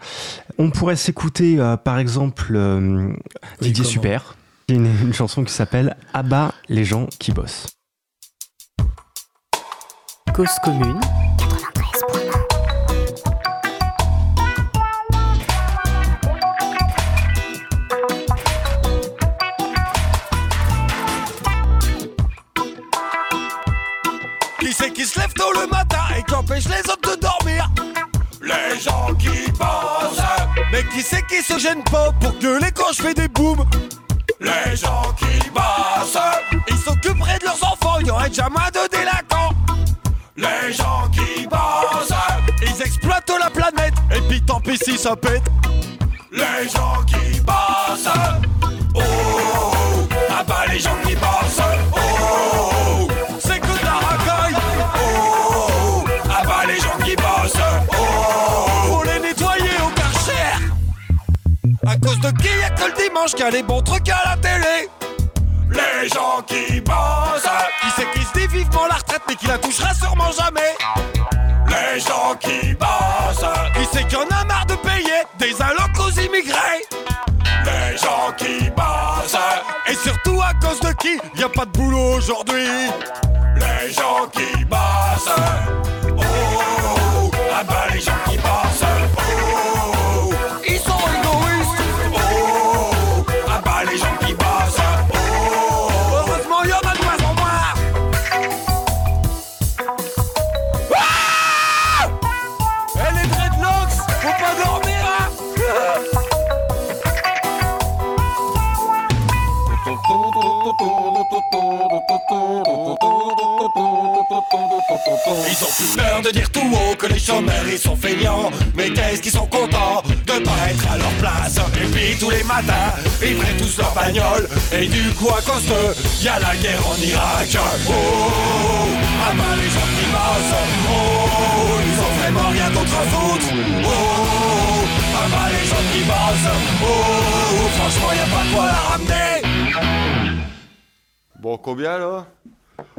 On pourrait s'écouter, euh, par exemple, euh, Didier Super. Une, une chanson qui s'appelle Abat les gens qui bossent. Cause commune. Qui c'est qui se lève tôt le matin et qui empêche les autres de dormir Les gens qui pensent Mais qui c'est qui se gêne pas pour gueuler quand je fais des booms? Les gens qui bossent. Ils s'occuperaient de leurs enfants, il y aurait jamais de délinquants. Les gens qui bossent. Ils exploitent la planète et puis tant pis si ça pète. Les gens qui bossent. Oh, ah bah les gens qui bossent. Oh, Qui y'a que le dimanche qu'il y a les bons trucs à la télé? Les gens qui bossent. Qui c'est qui se dit vivement la retraite mais qui la touchera sûrement jamais. Les gens qui bossent. Qui c'est qui en a marre de payer des allocs aux immigrés? Les gens qui bossent. Et surtout à cause de qui y a pas de boulot aujourd'hui? Les gens qui bossent ils sont feignants Mais qu'est-ce qu'ils sont contents de pas être à leur place? Et puis tous les matins, ils prennent tous leur bagnole Et du coup à cause d'eux, y a la guerre en Irak. Oh, ah bah les gens qui bossent Oh, ils ont vraiment rien d'autre à foutre. Oh, ah bah les gens qui bossent Oh, franchement y a pas quoi la ramener. Bon, combien là?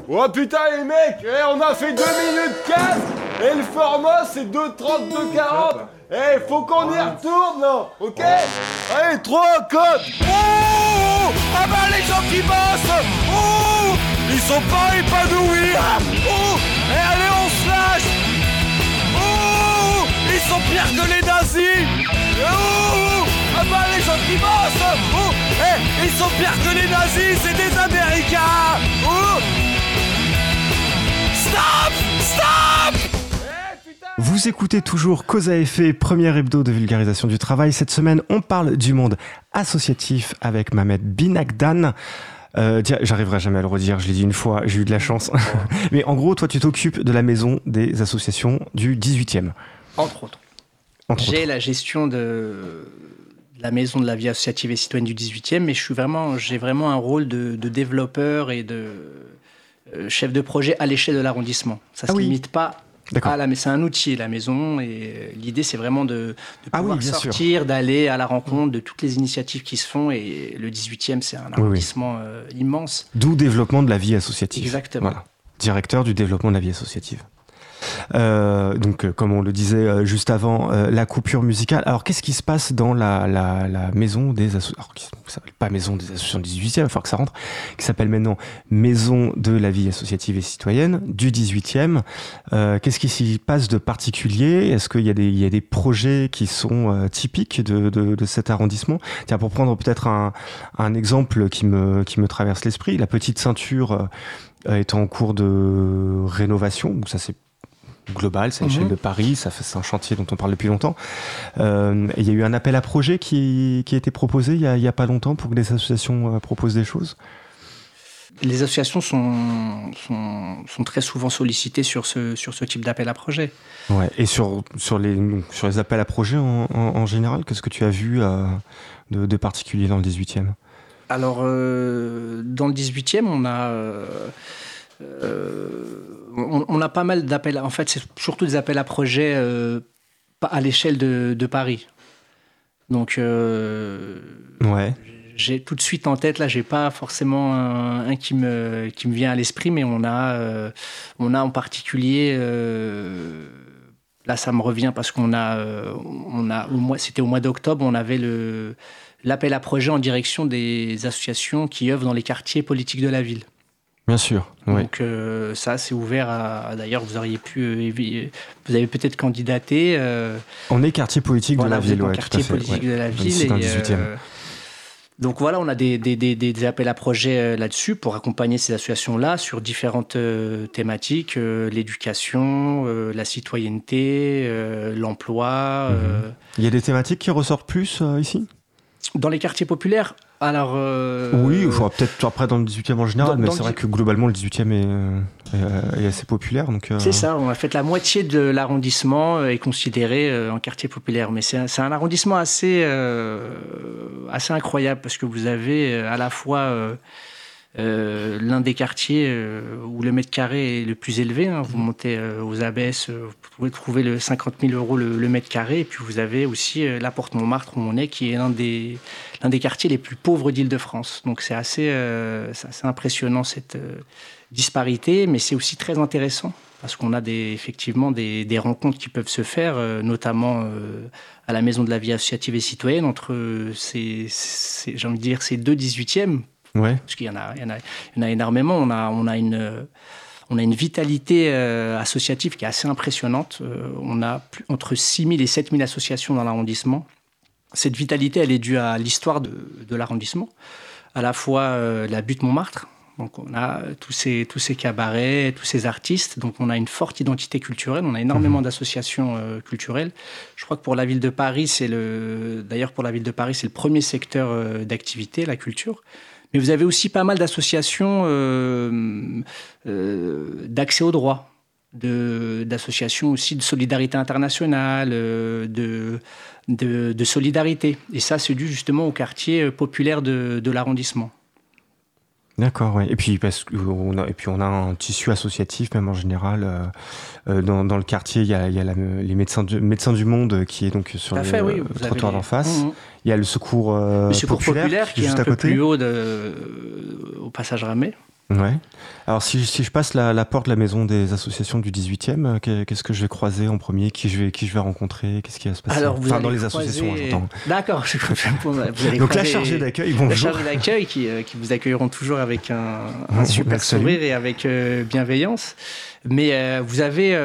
Oh putain les mecs eh, On a fait 2 minutes 15 et le format c'est 2.32 40 Eh, faut qu'on y retourne là Ok? Allez, 3 codes Oh Ah bah les gens qui bossent. Oh Ils sont pas épanouis. Oh Et allez on se lâche. Oh Ils sont pires que les nazis. Oh Ah bah les gens qui bossent. Oh Eh Ils sont pires que les nazis, c'est des américains. Oh Stop Stop Vous écoutez toujours Cause à effet, première hebdo de vulgarisation du travail. Cette semaine, on parle du monde associatif avec Mamed Binagdan. Euh, tiens, j'arriverai jamais à le redire, je l'ai dit une fois, j'ai eu de la chance. Mais en gros, toi, tu t'occupes de la maison des associations du 18e. Entre autres. J'ai la gestion de la maison de la vie associative et citoyenne du 18e, mais je suis vraiment, j'ai vraiment un rôle de, de développeur et de euh, chef de projet à l'échelle de l'arrondissement. Ça Ah se oui. limite pas. À la, mais c'est un outil la maison et euh, l'idée c'est vraiment de, de Ah oui, pouvoir bien sortir, d'aller à la rencontre de toutes les initiatives qui se font et le 18e c'est un oui. arrondissement euh, immense. D'où développement de la vie associative. Exactement. Voilà. Directeur du développement de la vie associative. Euh, donc, euh, comme on le disait euh, juste avant, la coupure musicale. Alors, qu'est-ce qui se passe dans la, maison des associations pas maison des associations du 18e, il falloir que ça rentre, qui s'appelle maintenant Maison de la vie associative et citoyenne du 18e. Euh, qu'est-ce qui s'y passe de particulier? Est-ce qu'il y, a des- projets qui sont typiques de, cet arrondissement? Tiens, pour prendre peut-être un, exemple qui me, traverse l'esprit, la petite ceinture est en cours de rénovation, ça c'est global, c'est à l'échelle Mhm. de Paris, ça fait- c'est un chantier dont on parle depuis longtemps. Euh, il y a eu un appel à projet qui, qui a été proposé il y a, il y a pas longtemps pour que les associations euh, proposent des choses? les associations sont, sont, très souvent sollicitées sur ce, sur ce type d'appel à projet. Ouais. Et sur, sur, les, sur les appels à projet en, général, qu'est-ce que tu as vu de, de, particulier dans le 18e Alors, dans le 18e, on a euh, on, a pas mal d'appels. En fait, c'est surtout des appels à projets euh, à l'échelle de, Paris. Donc, euh, ouais. j'ai tout de suite en tête, là, j'ai pas forcément un, qui, me, qui me vient à l'esprit, mais on a, on a en particulier. là, ça me revient parce qu'on a, on a c'était au mois d'octobre, on avait le, l'appel à projet en direction des associations qui œuvrent dans les quartiers politiques de la ville. Bien sûr. Donc euh, ça, c'est ouvert à. D'ailleurs, vous auriez pu, euh, vous avez peut-être candidaté. Euh, on est quartier politique de la ville, ouais, quartier politique de la ville. donc voilà, on a des, des, des, appels à projets là-dessus pour accompagner ces associations-là sur différentes thématiques l'éducation, la citoyenneté, l'emploi. Mhm. Il y a des thématiques qui ressortent plus ici? Dans les quartiers populaires, alors. Euh, oui, peut-être après dans le 18e en général, mais c'est vrai que globalement le 18e est, est, assez populaire. Euh, c'est ça, on a fait la moitié de l'arrondissement est considéré en quartier populaire. Mais c'est un, arrondissement assez, assez incroyable parce que vous avez à la fois euh, l'un des quartiers euh, où le mètre carré est le plus élevé. Hein. Vous montez euh, aux Abbesses, vous pouvez trouver le 50 000 euros le, mètre carré. Et puis vous avez aussi la Porte Montmartre où on est, qui est l'un des, l'un des quartiers les plus pauvres d'Île-de-France. Donc c'est assez, assez impressionnant cette disparité, mais c'est aussi très intéressant parce qu'on a des, effectivement des, des, rencontres qui peuvent se faire, notamment à la Maison de la vie associative et citoyenne, entre ces, j'ai envie de dire, ces deux 18e parce qu'il y, en a, y y en énormément. On a, on a une on a une vitalité euh, associative qui est assez impressionnante. Euh, on a plus, entre 6 000 et 7 000 associations dans l'arrondissement. Cette vitalité, elle est due à l'histoire de, de l'arrondissement, à la fois euh, la butte Montmartre. Donc on a tous ces, tous ces cabarets, tous ces artistes. Donc on a une forte identité culturelle. On a énormément mmh. d'associations culturelles. Je crois que pour la ville de Paris, c'est le d'ailleurs pour la ville de Paris, c'est le premier secteur d'activité, la culture. Mais vous avez aussi pas mal d'associations euh, euh, d'accès au droit, d'associations aussi de solidarité internationale, euh, de, solidarité. Et ça, c'est dû justement au quartier populaire de l'arrondissement. D'accord, ouais. Et puis parce qu'on a, et puis on a un tissu associatif même en général euh, euh dans, dans, le quartier. Il y a, il y a la, les médecins du, médecins du monde qui est donc sur le, fait, oui. trottoir d'en face. Mmh. Il y a le secours, euh, le secours populaire, qui est, juste un peu plus haut de, au passage ramé. Ouais. Alors si, si je passe la, la, porte de la maison des associations du 18e, euh, qu'est-ce que je vais croiser en premier? Qui je vais, qui je vais rencontrer? Qu'est-ce qui va se passer? Alors, vous enfin, dans les associations, j'entends. D'accord. Donc la chargée d'accueil, bonjour. La chargée d'accueil qui, euh, qui, vous accueilleront toujours avec un, un super sourire et avec euh, bienveillance. Mais vous, avez,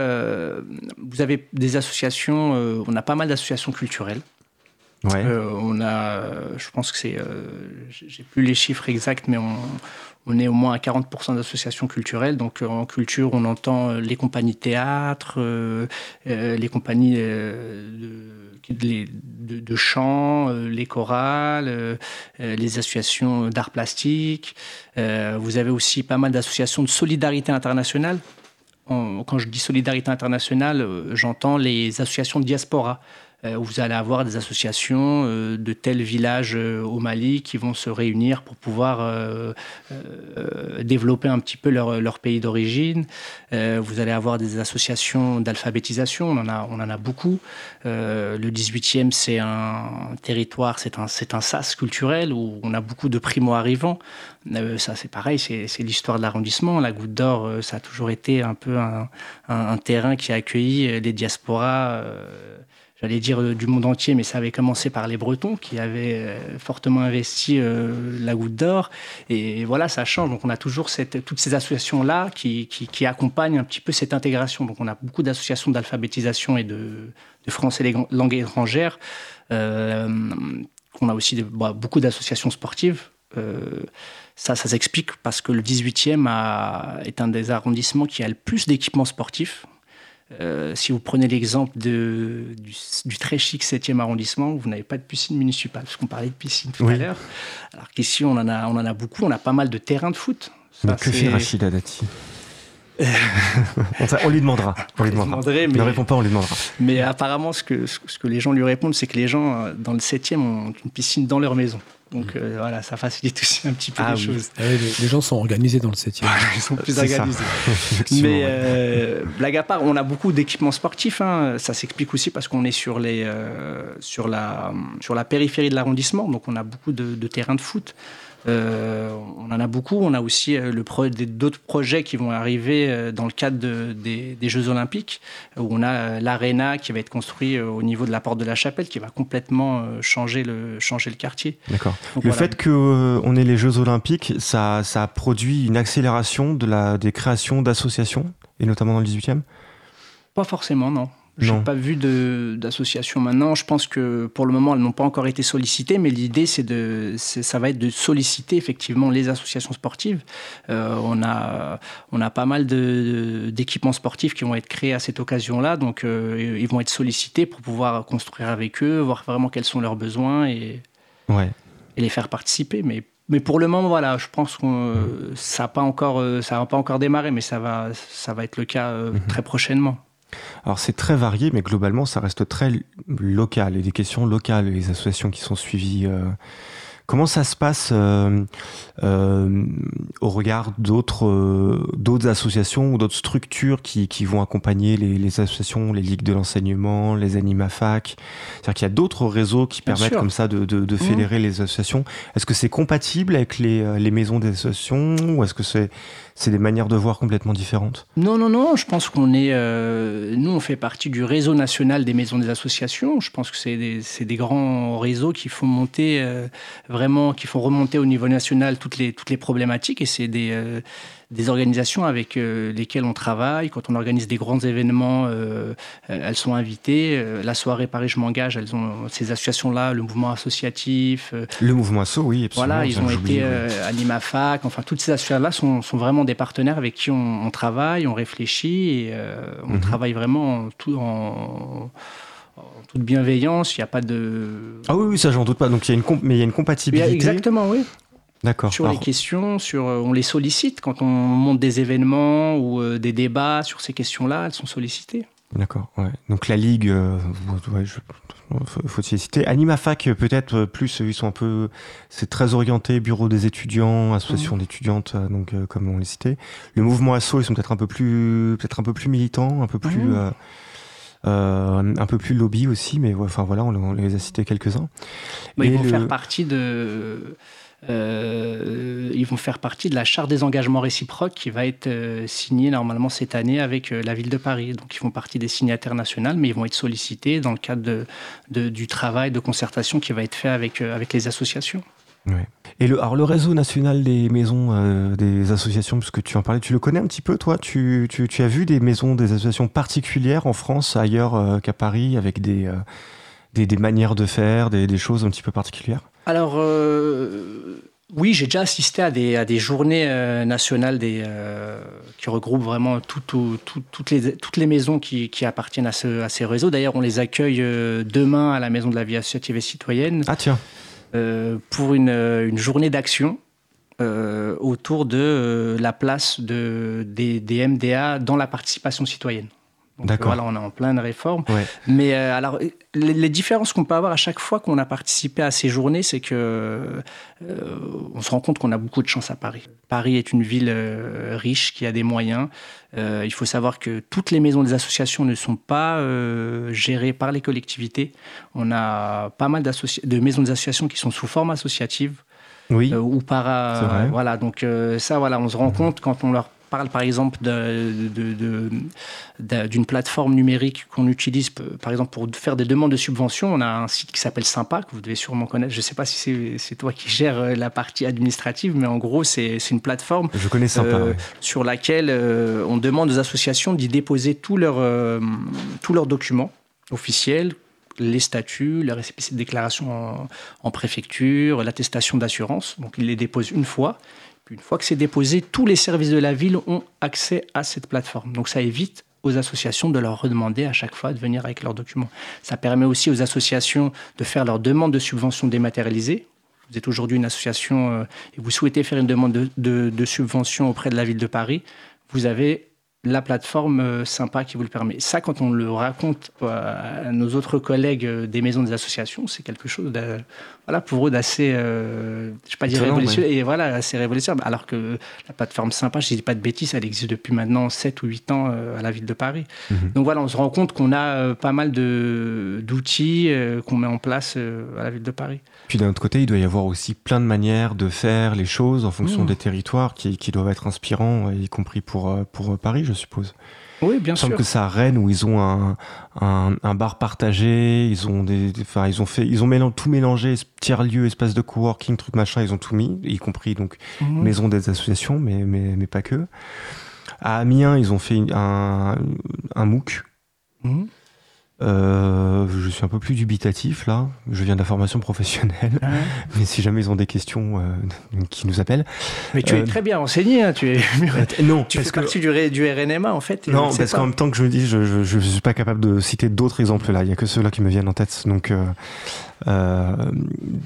vous avez des associations, on a pas mal d'associations culturelles. Ouais. on a, je pense que c'est, j'ai plus les chiffres exacts, mais on, on est au moins à 40% d'associations culturelles. Donc euh, en culture, on entend euh, les compagnies de théâtre, euh, les compagnies de, de, chant, les chorales, les associations d'art plastique. vous avez aussi pas mal d'associations de solidarité internationale. quand je dis solidarité internationale, j'entends les associations de diaspora. Euh, où vous allez avoir des associations euh, de tels villages euh, au Mali qui vont se réunir pour pouvoir développer un petit peu leur, pays d'origine. vous allez avoir des associations d'alphabétisation, on, en a, beaucoup. le 18e, c'est un territoire, c'est un, sas culturel où on a beaucoup de primo-arrivants. ça, c'est pareil, c'est, l'histoire de l'arrondissement. La Goutte d'Or, ça a toujours été un peu un terrain qui a accueilli les diasporas j'allais dire euh, du monde entier, mais ça avait commencé par les Bretons qui avaient euh, fortement investi euh, la goutte d'or. Et voilà, ça change. Donc on a toujours cette, toutes ces associations-là qui, qui, accompagnent un petit peu cette intégration. Donc on a beaucoup d'associations d'alphabétisation et de, de français et langues étrangères. on a aussi bah, beaucoup d'associations sportives. ça, ça s'explique parce que le 18e a, est un des arrondissements qui a le plus d'équipements sportifs. Euh, si vous prenez l'exemple du, du, très chic 7e arrondissement, vous n'avez pas de piscine municipale, parce qu'on parlait de piscine tout à l'heure. Alors qu'ici, on, en a, on en a beaucoup, on a pas mal de terrains de foot. Mais que fait Rachida Dati? on, lui demandera. On lui demandera. ne répond pas, on lui demandera. Mais apparemment, ce que, ce que les gens lui répondent, c'est que les gens dans le 7e ont une piscine dans leur maison. Donc euh, voilà, ça facilite aussi un petit peu ah les choses. Ah les, gens sont organisés dans le 7e. ils sont plus organisés. Mais euh, blague à part, on a beaucoup d'équipements sportifs. Hein. Ça s'explique aussi parce qu'on est sur, les, euh, sur, la, sur la périphérie de l'arrondissement. Donc on a beaucoup de, de terrains de foot. Euh, on en a beaucoup. On a aussi euh, d'autres projets qui vont arriver euh, dans le cadre des, Jeux Olympiques, où on a l'Arena qui va être construit au niveau de la porte de la Chapelle, qui va complètement changer le, changer le quartier. D'accord. Le fait qu'on ait les Jeux Olympiques, ça, produit une accélération de la, des créations d'associations, et notamment dans le 18e Pas forcément, non. Je n'ai pas vu d'association maintenant. Je pense que pour le moment, elles n'ont pas encore été sollicitées, mais l'idée, c'est de, ça va être de solliciter effectivement les associations sportives. Euh, on, a, on a pas mal d'équipements sportifs qui vont être créés à cette occasion-là, donc euh, ils vont être sollicités pour pouvoir construire avec eux, voir vraiment quels sont leurs besoins et, ouais. et les faire participer. Mais mais pour le moment, voilà, je pense que ça n'a pas encore, ça pas encore démarré, mais ça va, ça va être le cas euh, mhm. très prochainement. Alors c'est très varié, mais globalement ça reste très local et des questions locales, les associations qui sont suivies. Euh, comment ça se passe euh, euh, au regard d'autres d'autres associations ou d'autres structures qui, qui, vont accompagner les, associations, les ligues de l'enseignement, les animafac? C'est-à-dire qu'il y a d'autres réseaux qui permettent comme ça de, de, mmh. fédérer les associations. Est-ce que c'est compatible avec les, les maisons des associations ou est-ce que c'est c'est des manières de voir complètement différentes Non, non, non. Je pense qu'on est. Euh, nous, on fait partie du réseau national des maisons des associations. Je pense que c'est des, grands réseaux qui font monter euh, vraiment, qui font remonter au niveau national toutes les, toutes les problématiques. Et c'est des, euh, des organisations avec euh, lesquelles on travaille. Quand on organise des grands événements, euh, euh, elles sont invitées. la soirée Paris Je m'engage, elles ont ces associations-là, le mouvement associatif. le mouvement asso, oui, absolument. Voilà, ils ont été Animafac. Enfin, toutes ces associations-là sont, sont, vraiment des partenaires avec qui on, travaille, on réfléchit et on mhm. travaille vraiment tout en toute bienveillance, il n'y a pas de... Ah oui, oui ça j'en doute pas, donc il y a une, mais il y a une compatibilité. exactement, oui. Sur les questions, sur, euh, on les sollicite quand on monte des événements ou euh, des débats sur ces questions-là, elles sont sollicitées. D'accord. Ouais. Donc la ligue, euh, faut, y citer. Animafac peut-être plus, ils sont un peu, c'est très orienté bureau des étudiants, association mhm. d'étudiantes, donc comme on les citait. Le mouvement asso, ils sont peut-être un peu plus, peut-être un peu plus militants, un peu plus. Mhm. un peu plus lobby aussi, mais enfin voilà, on, les a cités quelques-uns. ils vont faire partie de euh, ils vont faire partie de la charte des engagements réciproques qui va être euh, signée normalement cette année avec euh, la ville de Paris. Donc ils font partie des signataires nationaux, mais ils vont être sollicités dans le cadre du travail de concertation qui va être fait avec, les associations. Et le, alors le réseau national des maisons des associations, puisque tu en parlais, tu le connais un petit peu toi? Tu, as vu des maisons, des associations particulières en France, ailleurs qu'à Paris, avec des, des, des, manières de faire, des, des choses un petit peu particulières? Alors, euh, oui, j'ai déjà assisté à des, à des journées euh, nationales des, euh, qui regroupent vraiment toutes, les, toutes les maisons qui, appartiennent à, ce, à ces réseaux. D'ailleurs, on les accueille demain à la Maison de la vie associative et citoyenne. Ah, tiens. pour une, une journée d'action. autour de la place de, des, des, MDA dans la participation citoyenne. D'accord. Voilà, on est en pleine réforme. Mais euh, alors, les, différences qu'on peut avoir à chaque fois qu'on a participé à ces journées, c'est que euh, on se rend compte qu'on a beaucoup de chance à Paris. Paris est une ville euh, riche qui a des moyens. il faut savoir que toutes les maisons des associations ne sont pas gérées par les collectivités. On a pas mal de maisons des associations qui sont sous forme associative. Oui. ou para. Voilà, donc ça, voilà, on se rend compte quand on leur parle par exemple d'une plateforme numérique qu'on utilise par exemple pour faire des demandes de subventions. On a un site qui s'appelle Sympa, que vous devez sûrement connaître. Je ne sais pas si c'est toi qui gères euh, la partie administrative, mais en gros, c'est une plateforme Je connais Sympa, euh, sur laquelle euh, on demande aux associations d'y déposer tous leurs, tous leurs documents officiels, les statuts, les récépissés de déclaration en, en préfecture, l'attestation d'assurance. Donc, ils les déposent une fois une fois que c'est déposé, tous les services de la ville ont accès à cette plateforme. Donc ça évite aux associations de leur redemander à chaque fois de venir avec leurs documents. Ça permet aussi aux associations de faire leur demande de subvention dématérialisée. vous êtes aujourd'hui une association et vous souhaitez faire une demande de, subvention auprès de la ville de Paris, vous avez la plateforme euh, sympa qui vous le permet. Ça, quand on le raconte euh, à nos autres collègues euh, des maisons des associations, c'est quelque chose voilà, pour eux d'assez, je sais pas dire révolutionnaire, et voilà, assez révolutionnaire. Alors que la plateforme sympa, je ne dis pas de bêtises, elle existe depuis maintenant 7 ou 8 ans à la ville de Paris. Mhm. Donc voilà, on se rend compte qu'on a pas mal d'outils qu'on met en place à la ville de Paris. Puis d'un autre côté, il doit y avoir aussi plein de manières de faire les choses en fonction mmh. des territoires qui, qui, doivent être inspirants, y compris pour, euh, pour Paris, je suppose. Oui, bien sûr. Semble que c'est à Rennes où ils ont un, un, bar partagé, ils ont des, enfin ils ont fait, ils ont tout mélangé, tiers lieu, espace de coworking, truc machin, ils ont tout mis, y compris donc mmh. maison des associations, mais, mais, mais pas que. À Amiens, ils ont fait un, un MOOC. Mmh. Euh, je suis un peu plus dubitatif là. Je viens de la formation professionnelle, ah mais si jamais ils ont des questions, euh, qui nous appellent. Mais tu es euh, très bien renseigné. Hein, tu es non, tu fais partie du, du, RNMA en fait. Non, parce qu'en même temps que je me dis, je, je, suis pas capable de citer d'autres exemples là. Il y a que ceux-là qui me viennent en tête. Donc euh,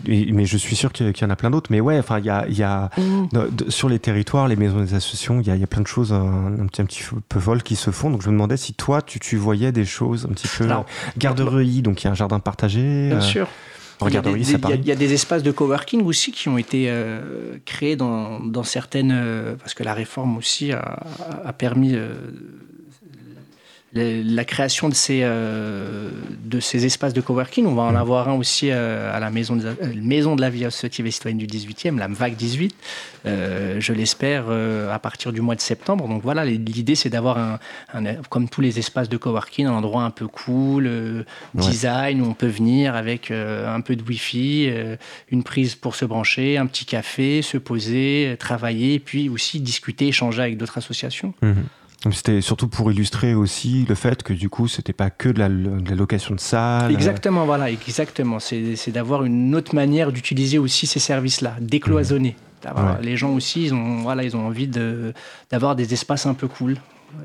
mais je suis sûr qu'il y en a plein d'autres. Mais ouais, enfin, il y a, y a mmh. sur les territoires, les maisons des associations, il y a, y a, plein de choses un, petit, un petit peu folles qui se font. Donc je me demandais si toi, tu, tu voyais des choses un petit peu. garderie, donc il y a un jardin partagé. Bien euh, sûr. Il y, a des, il, y a, des, espaces de coworking aussi qui ont été euh, créés dans, dans certaines. parce que la réforme aussi a, a permis la création de ces, euh, de ces espaces de coworking. On va en mm. avoir un aussi euh, à la maison de, euh, maison de la vie associative et citoyenne du 18e, la MVAC 18, je l'espère à partir du mois de septembre. Donc voilà, l'idée c'est d'avoir, un, comme tous les espaces de coworking, un endroit un peu cool, design, où on peut venir avec un peu de Wi-Fi, une prise pour se brancher, un petit café, se poser, travailler, et puis aussi discuter, échanger avec d'autres associations. Mm-hmm. C'était surtout pour illustrer aussi le fait que du coup, c'était pas que de la, location de salles. Exactement, voilà, exactement. C'est d'avoir une autre manière d'utiliser aussi ces services-là, décloisonnés. Mmh. Les gens aussi, ils ont, voilà, ils ont envie d'avoir des espaces un peu cool.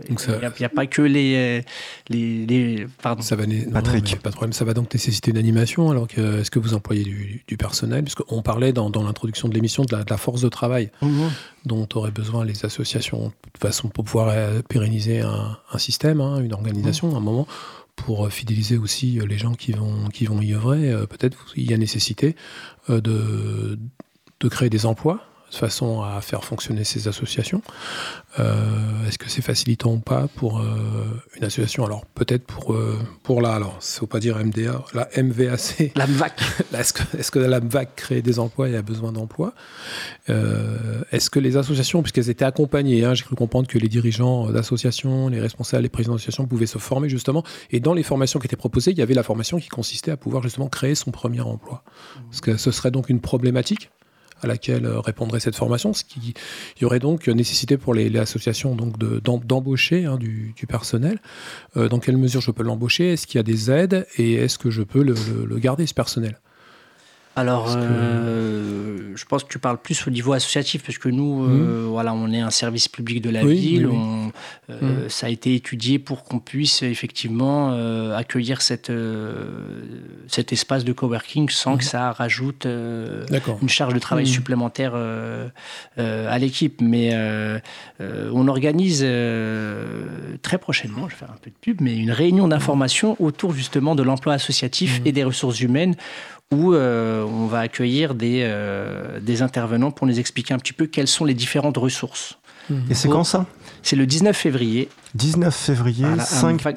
Il n'y a, pas que les. les, les pardon. Ça va, Patrick. pas de problème. Ça va donc nécessiter une animation. Alors, est-ce que vous employez du, du personnel? Parce qu'on parlait dans, dans l'introduction de l'émission de, de la, force de travail mhm. dont auraient besoin les associations de façon pour pouvoir euh, pérenniser un, un système, hein, une organisation, mhm. un moment pour fidéliser aussi les gens qui vont, qui vont y œuvrer. Euh, peut-être il y a nécessité euh, de, de créer des emplois de façon à faire fonctionner ces associations. Euh, est-ce que c'est facilitant ou pas pour euh, une association? Alors peut-être pour, euh, pour la, alors il ne faut pas dire MDA, la MVAC. La MVAC. est-ce, que, est-ce que la MVAC crée des emplois et a besoin d'emplois? Est-ce que les associations, puisqu'elles étaient accompagnées, hein, j'ai cru comprendre que les dirigeants d'associations, les responsables, les présidents d'associations pouvaient se former justement, et dans les formations qui étaient proposées, il y avait la formation qui consistait à pouvoir justement créer son premier emploi. Est-ce que ce serait donc une problématique à laquelle euh, répondrait cette formation, ce qui y aurait donc nécessité pour les, associations donc d'embaucher hein, du, personnel. Euh, dans quelle mesure je peux l'embaucher? Est-ce qu'il y a des aides? Et est-ce que je peux le garder ce personnel? Alors, euh, je pense que tu parles plus au niveau associatif, parce que nous, euh, mmh. voilà, on est un service public de la ville. Euh, mmh. Ça a été étudié pour qu'on puisse effectivement accueillir cette, cet espace de coworking sans que mmh. ça rajoute une charge de travail supplémentaire à l'équipe. Mais on organise très prochainement, je vais faire un peu de pub, mais une réunion d'information autour justement de l'emploi associatif et des ressources humaines où euh, on va accueillir des, euh, des intervenants pour nous expliquer un petit peu quelles sont les différentes ressources. Mhm. Et c'est quand ça? C'est le 19 février. 19 février, à la, 5... à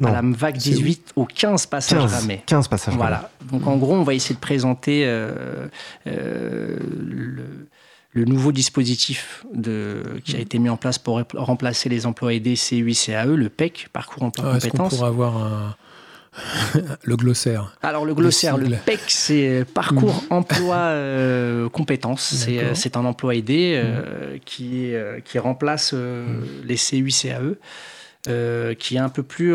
la MVAC 18 au 15 passages 15, ramés. 15 passages Voilà. Donc en gros, on va essayer de présenter euh, le, le, nouveau dispositif de, qui a été mis en place pour remplacer les emplois aidés CUI, CAE, le PEC, Parcours Emploi ah, Compétences. Est-ce qu'on pourrait avoir un le glossaire. Alors le glossaire, le, PEC, c'est Parcours mm. Emploi euh, Compétences. Euh, c'est un emploi aidé euh, mm. qui, qui remplace mm. les CUI, CAE. qui est un peu plus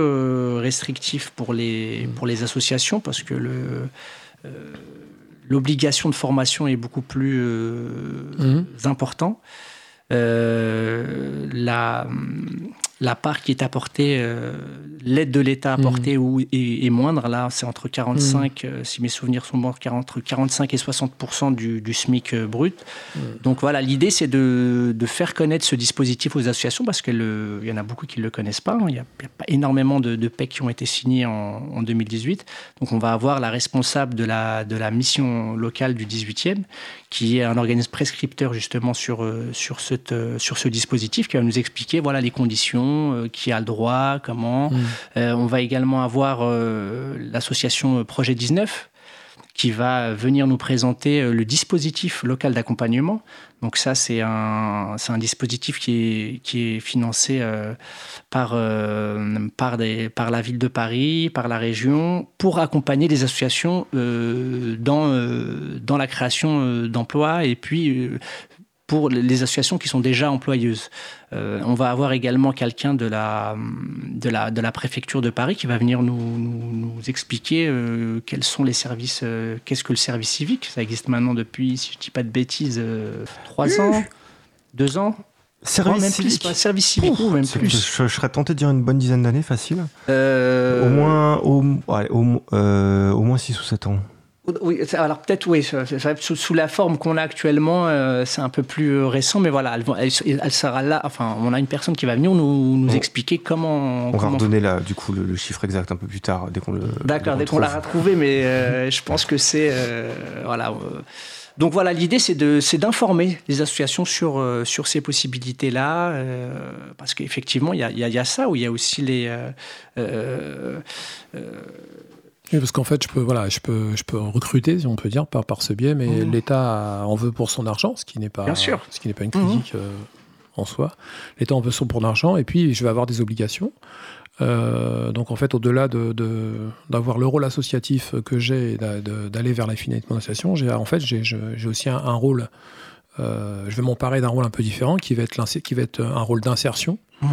restrictif pour les, pour les associations parce que le, l'obligation de formation est beaucoup plus important. la, la part qui est apportée, euh, l'aide de l'État apportée ou, est, moindre. Là, c'est entre 45, euh, si mes souvenirs sont bons, entre 45 et 60 du, du, SMIC euh, brut. Donc voilà, l'idée, c'est de, de, faire connaître ce dispositif aux associations parce qu'il y en a beaucoup qui ne le connaissent pas. Il n'y a, pas énormément de, de PEC qui ont été signés en, en, 2018. Donc on va avoir la responsable de la, de la mission locale du 18e qui est un organisme prescripteur justement sur, sur, cette, sur ce dispositif qui va nous expliquer voilà, les conditions euh, qui a le droit, comment. Mm. Euh, on va également avoir euh, l'association Projet 19 qui va venir nous présenter le dispositif local d'accompagnement. Donc ça, c'est un, un dispositif qui est, qui est financé par, par, des, par la ville de Paris, par la région, pour accompagner les associations dans, dans la création d'emplois et puis pour les associations qui sont déjà employeuses. Euh, on va avoir également quelqu'un de la, de, la, de la préfecture de Paris qui va venir nous, nous, expliquer euh, quels sont les services, euh, qu'est-ce que le service civique. Ça existe maintenant depuis, si je ne dis pas de bêtises, trois ans, deux ans. Service civique. service civique, même plus. Je, serais tenté de dire une bonne dizaine d'années, facile. Au moins, au, au, au moins 6 ou 7 ans. Oui, alors peut-être oui, sous, la forme qu'on a actuellement, euh, c'est un peu plus euh, récent, mais voilà, elle, elle, sera là. Enfin, on a une personne qui va venir nous, nous expliquer comment. On va redonner là, du coup, le, chiffre exact un peu plus tard, dès qu'on le. D'accord, dès qu'on l'a retrouvé, mais euh, je pense que c'est voilà. Donc voilà, l'idée c'est de c'est d'informer les associations sur sur ces possibilités là, parce qu'effectivement il y a, y a, ça où il y a aussi les oui, parce qu'en fait, je peux, voilà, je peux, je peux recruter, si on peut dire, par, par ce biais, mais mmh. l'État en veut pour son argent, ce qui n'est pas, Bien sûr. ce qui n'est pas une critique mmh. euh, en soi. L'État en veut son pour l'argent, et puis je vais avoir des obligations. Euh, donc en fait, au-delà d'avoir de, d'avoir le rôle associatif que j'ai, d'aller vers la finalité de mon association, j'ai en fait j'ai aussi un, rôle. Euh, je vais m'emparer d'un rôle un peu différent, qui va être qui va être un rôle d'insertion. Mmh.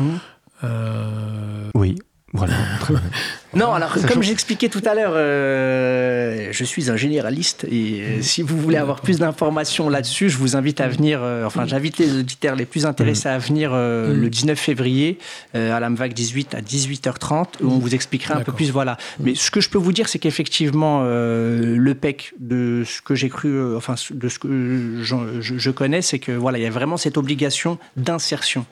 oui. Voilà. non, alors comme j'expliquais tout à l'heure, euh, je suis un généraliste et euh, si vous voulez avoir plus d'informations là-dessus, je vous invite à venir, euh, enfin j'invite les auditeurs les plus intéressés à venir le 19 février à la MVAC 18 à 18h30 où on vous expliquera un peu plus. Voilà. Mais ce que je peux vous dire, c'est qu'effectivement, le PEC, de ce que j'ai cru, enfin de ce que je, je connais, c'est que voilà, il y a vraiment cette obligation d'insertion,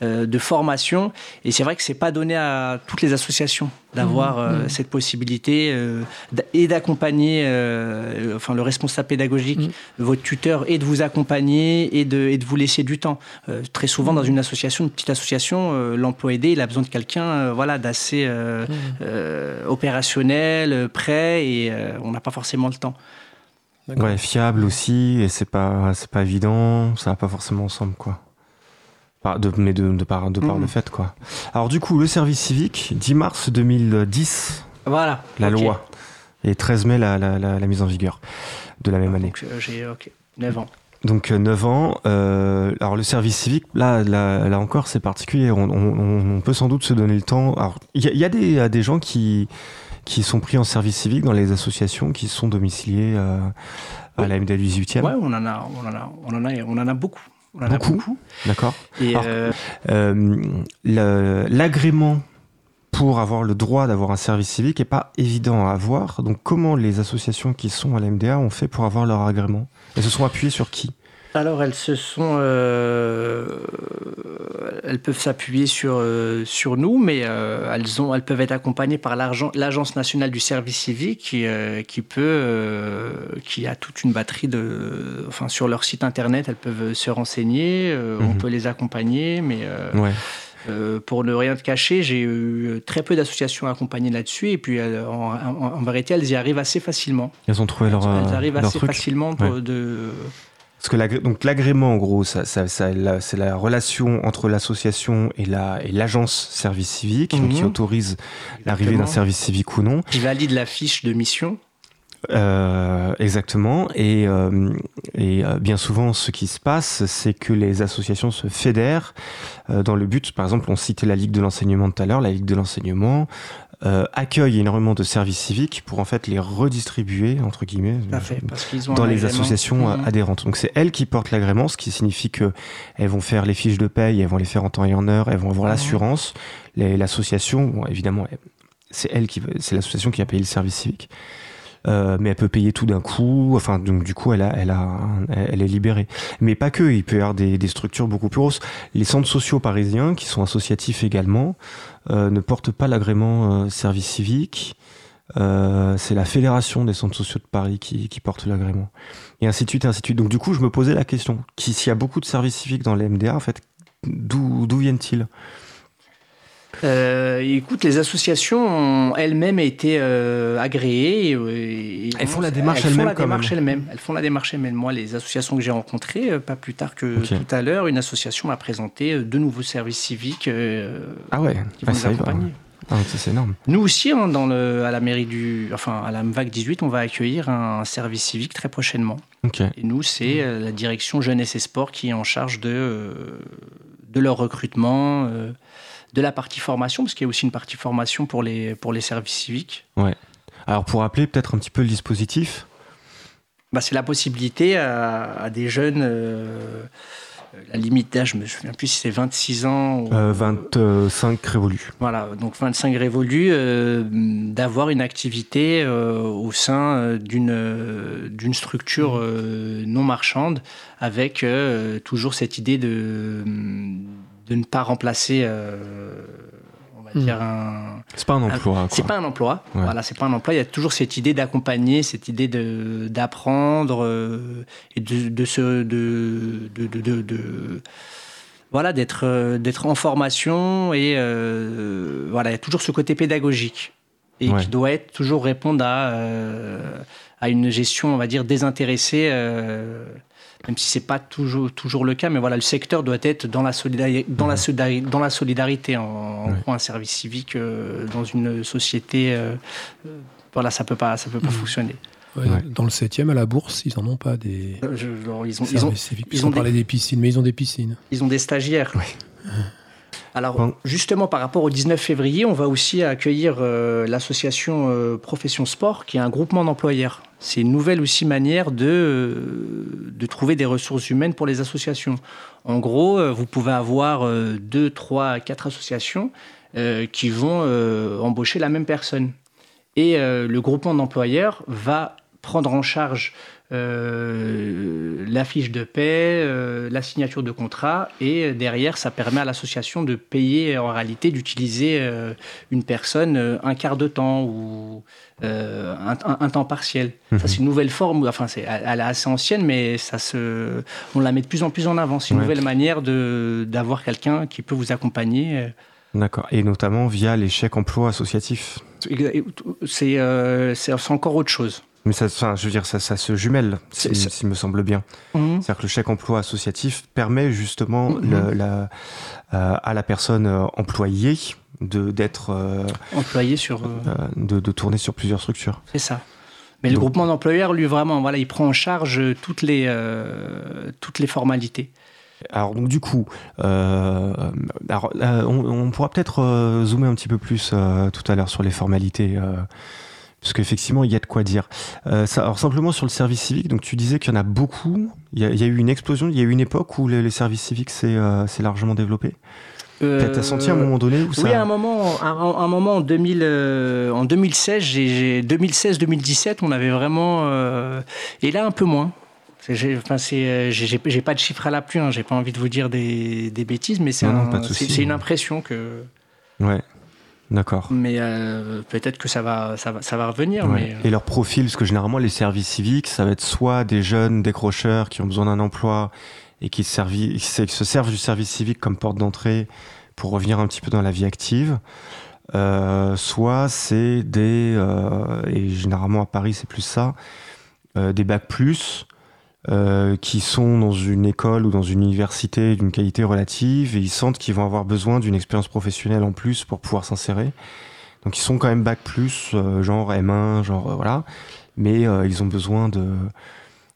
de formation. Et c'est vrai que c'est pas donné à toutes les associations d'avoir mmh, euh, mmh. cette possibilité euh, et d'accompagner euh, enfin le responsable pédagogique mmh. votre tuteur et de vous accompagner et de, et de vous laisser du temps. Très souvent dans une association une petite association l'emploi aidé il a besoin de quelqu'un voilà d'assez opérationnel prêt et on n'a pas forcément le temps. Ouais, fiable aussi et c'est pas c'est pas évident ça va pas forcément ensemble quoi de, mais de, de par, de par le mmh. fait, quoi. Alors, du coup, le service civique, 10 mars 2010. Voilà. La loi. Et 13 mai, la, la, la, mise en vigueur de la même année. Euh, j'ai, ok, 9 ans. Donc 9 euh, ans. Euh, alors le service civique, là, là, là encore, c'est particulier. On, on, on, peut sans doute se donner le temps. Alors il y, y, a des, des gens qui, qui sont pris en service civique dans les associations qui sont domiciliées euh, à la MDL 18e. Ouais, on en a, on en a, on en a, on en a beaucoup. On en a beaucoup. D'accord. Et euh, euh, l'agrément pour avoir le droit d'avoir un service civique n'est pas évident à avoir. Donc, comment les associations qui sont à la MDA ont fait pour avoir leur agrément? Elles se sont appuyées sur qui? Alors elles se sont, euh, elles peuvent s'appuyer sur euh, sur nous, mais euh, elles ont, elles peuvent être accompagnées par l'agence nationale du service civique qui qui peut, qui a toute une batterie de, enfin sur leur site internet, elles peuvent se renseigner, on mhm. peut les accompagner, mais pour ne rien te cacher, j'ai eu très peu d'associations accompagnées là-dessus, et puis en, vérité, elles y arrivent assez facilement. Elles ont trouvé leur. Elles arrivent assez facilement de parce que donc l'agrément, en gros, ça, ça, c'est la relation entre l'association et la et l'agence service civique qui mhm. autorise l'arrivée d'un service civique ou non. Qui valide la fiche de mission. Euh, exactement. Et, euh, et euh, bien souvent, ce qui se passe, c'est que les associations se fédèrent dans le but, par exemple, on citait la Ligue de l'enseignement tout à l'heure, la Ligue de l'enseignement euh, accueille énormément de services civiques pour en fait les redistribuer, entre guillemets, parce ont dans les associations euh, Mhm. adhérentes. Donc c'est elles qui portent l'agrément, ce qui signifie que elles vont faire les fiches de paye, elles vont les faire en temps et en heure, elles vont avoir Mhm. l'assurance. L'association, bon, évidemment, c'est elle qui, c'est l'association qui a payé le service civique. Euh, mais elle peut payer tout d'un coup. Enfin, donc du coup, elle a, elle a, elle est libérée. Mais pas que. Il peut y avoir des, structures beaucoup plus grosses. Les centres sociaux parisiens, qui sont associatifs également, euh, ne portent pas l'agrément euh, service civique. Euh, c'est la fédération des centres sociaux de Paris qui, qui porte l'agrément. Et ainsi de suite, et ainsi de suite. Donc du coup, je me posais la question s'il y a beaucoup de services civiques dans les MDA, en fait, d'où viennent-ils? Euh, écoute, les associations ont elles-mêmes été euh, agréées. et- et- Elles font la démarche elles-mêmes. Elles font la démarche elles-mêmes. Moi, les associations que j'ai rencontrées, euh, pas plus tard que tout à l'heure, une association m'a présenté euh, deux nouveaux services civiques euh, Ah ouais, qui ah, vont nous y va. accompagner. Ah, c'est énorme. Nous aussi, hein, dans le, à la mairie du, enfin à la MVAC 18, on va accueillir un service civique très prochainement. Ok. Et nous, c'est euh, la direction jeunesse et sport qui est en charge de, euh, de leur recrutement, euh, de la partie formation, parce qu'il y a aussi une partie formation pour les, pour les services civiques. Alors pour rappeler peut-être un petit peu le dispositif. Bah, c'est la possibilité à, à des jeunes, euh, la limite d'âge, je me souviens plus si c'est 26 ans. ou- Euh, 25 révolus. Voilà, donc 25 révolus, euh, d'avoir une activité euh, au sein d'une d'une structure non marchande, avec toujours cette idée de, de ne pas remplacer, euh, on va Mhm. dire, un, C'est pas un emploi. C'est pas un emploi. Ouais. Voilà, c'est pas un emploi. Il y a toujours cette idée d'accompagner, cette idée de d'apprendre euh, et de, de se de, de, de, de- de- voilà d'être euh, d'être en formation et euh, voilà il y a toujours ce côté pédagogique et Ouais. qui doit être toujours répondre à euh, à une gestion on va dire désintéressée. Même si c'est pas toujours, toujours le cas, mais voilà, le secteur doit être dans la, solidari- dans la, solidari- dans la solidarité. En, en Ouais. gros, un service civique euh, dans une société, euh, euh, voilà, ça peut pas, ça peut pas Mhm. fonctionner. Ouais, Ouais. Dans le 7e, à la bourse, ils en ont pas des je- alors, ils, ont, ils, services ont, civiques. ils Puisqu'on ont des- piscines, mais ils ont des piscines. ils ont des stagiaires. Alors, Bon. justement, par rapport au 19 février, on va aussi accueillir euh, l'association euh, Profession Sport, qui est un groupement d'employeurs. C'est une nouvelle aussi manière de, euh, de trouver des ressources humaines pour les associations. En gros, euh, vous pouvez avoir euh, deux, trois, quatre associations qui vont embaucher la même personne. Et le groupement d'employeurs va prendre en charge euh, la fiche de paie, euh, la signature de contrat, et derrière, ça permet à l'association de payer, en réalité, d'utiliser euh, une personne un quart de temps ou un, un- un temps partiel. Mhm. Ça, c'est une nouvelle forme, enfin, c'est, elle est assez ancienne, mais ça se, on la met de plus en plus en avant. C'est une Ouais. nouvelle manière de, d'avoir quelqu'un qui peut vous accompagner. D'accord. Et notamment via les chèques emploi associatifs. C'est, euh, c'est, c'est encore autre chose. Mais ça, enfin, je veux dire, ça, ça se jumelle, C'est- si- s'il me semble bien. Mhm. C'est-à-dire que le chèque emploi associatif permet justement le- la- euh, à la personne euh, employée de d'être euh, Employé sur. euh, de, de tourner sur plusieurs structures. C'est ça. Mais le groupement d'employeurs, lui, vraiment, voilà, il prend en charge toutes les, toutes les formalités. Alors donc du coup, euh, alors, on, on pourra peut-être euh, zoomer un petit peu plus tout à l'heure sur les formalités. Euh, parce qu'effectivement, il y a de quoi dire. Euh, ça, alors simplement sur le service civique, donc tu disais qu'il y en a beaucoup. Il y a, il y a eu une explosion, il y a eu une époque où les, les services civiques s'est euh, largement développé. T'as t'as senti à un moment donné où ça... Euh, Oui, à un moment, un, un moment en, 2000, euh, en 2016, j'ai- j'ai- 2016-2017, on avait vraiment. euh, et là, un peu moins. J'ai enfin, euh, pas de chiffres à l'appui, hein, j'ai pas envie de vous dire des, des bêtises, mais c'est un- une impression que. Ouais, d'accord. Mais euh, peut-être que ça va, ça va, ça va revenir. Ouais. Mais, euh, Et leur profil, parce que généralement les services civiques, ça va être soit des jeunes décrocheurs qui ont besoin d'un emploi et qui, servi- qui se servent du service civique comme porte d'entrée pour revenir un petit peu dans la vie active. Euh, soit c'est des, et généralement à Paris c'est plus ça, des bacs plus euh, qui sont dans une école ou dans une université d'une qualité relative et ils sentent qu'ils vont avoir besoin d'une expérience professionnelle en plus pour pouvoir s'insérer. Donc ils sont quand même bac plus, euh, genre M1, genre euh, voilà. mais ils ont besoin de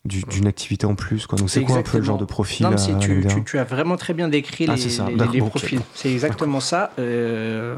d'une activité en plus. Quoi. Donc c'est quoi un peu le genre de profil non, tu, MDR? tu, tu as vraiment très bien décrit Ah, les, c'est ça. les- D'accord, les ok. profils. C'est exactement ça. Euh,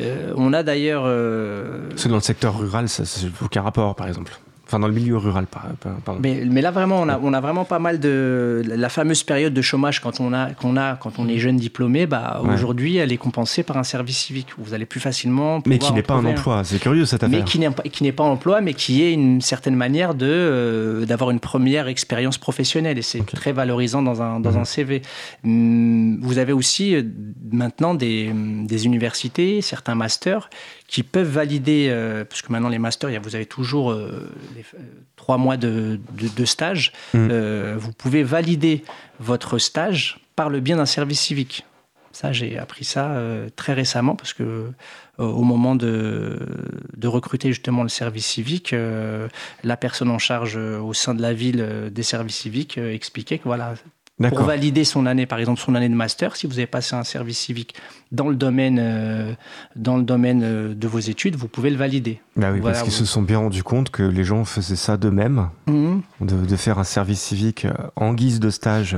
euh, on a d'ailleurs... euh, que dans le secteur rural, ça n'a aucun rapport, par exemple. Enfin, dans le milieu rural, par, par- pardon. Mais, mais là vraiment, on a, on a vraiment pas mal de la fameuse période de chômage quand on a qu'on a quand on est jeune diplômé. Bah Ouais. aujourd'hui, elle est compensée par un service civique où vous allez plus facilement. Mais qui n'est pas un emploi. C'est curieux cette Mais affaire. qui n'est pas qui n'est pas en emploi, mais qui est une certaine manière de euh, d'avoir une première expérience professionnelle et c'est très valorisant dans un dans Mhm. un CV. Hum, Vous avez aussi euh, maintenant des, des universités, certains masters qui peuvent valider, euh, parce que maintenant les masters, vous avez toujours euh, les- euh, trois mois de, de, de stage. Mhm. Euh, vous pouvez valider votre stage par le biais d'un service civique. Ça, j'ai appris ça très récemment parce que au moment de, de recruter justement le service civique, la personne en charge au sein de la ville des services civiques expliquait que voilà, pour valider son année, par exemple son année de master, si vous avez passé un service civique dans le domaine, euh, dans le domaine euh, de vos études, vous pouvez le valider. Bah oui, Voilà, parce qu'ils vous- se sont bien rendus compte que les gens faisaient ça d'eux-mêmes, de, de faire un service civique euh, en guise de stage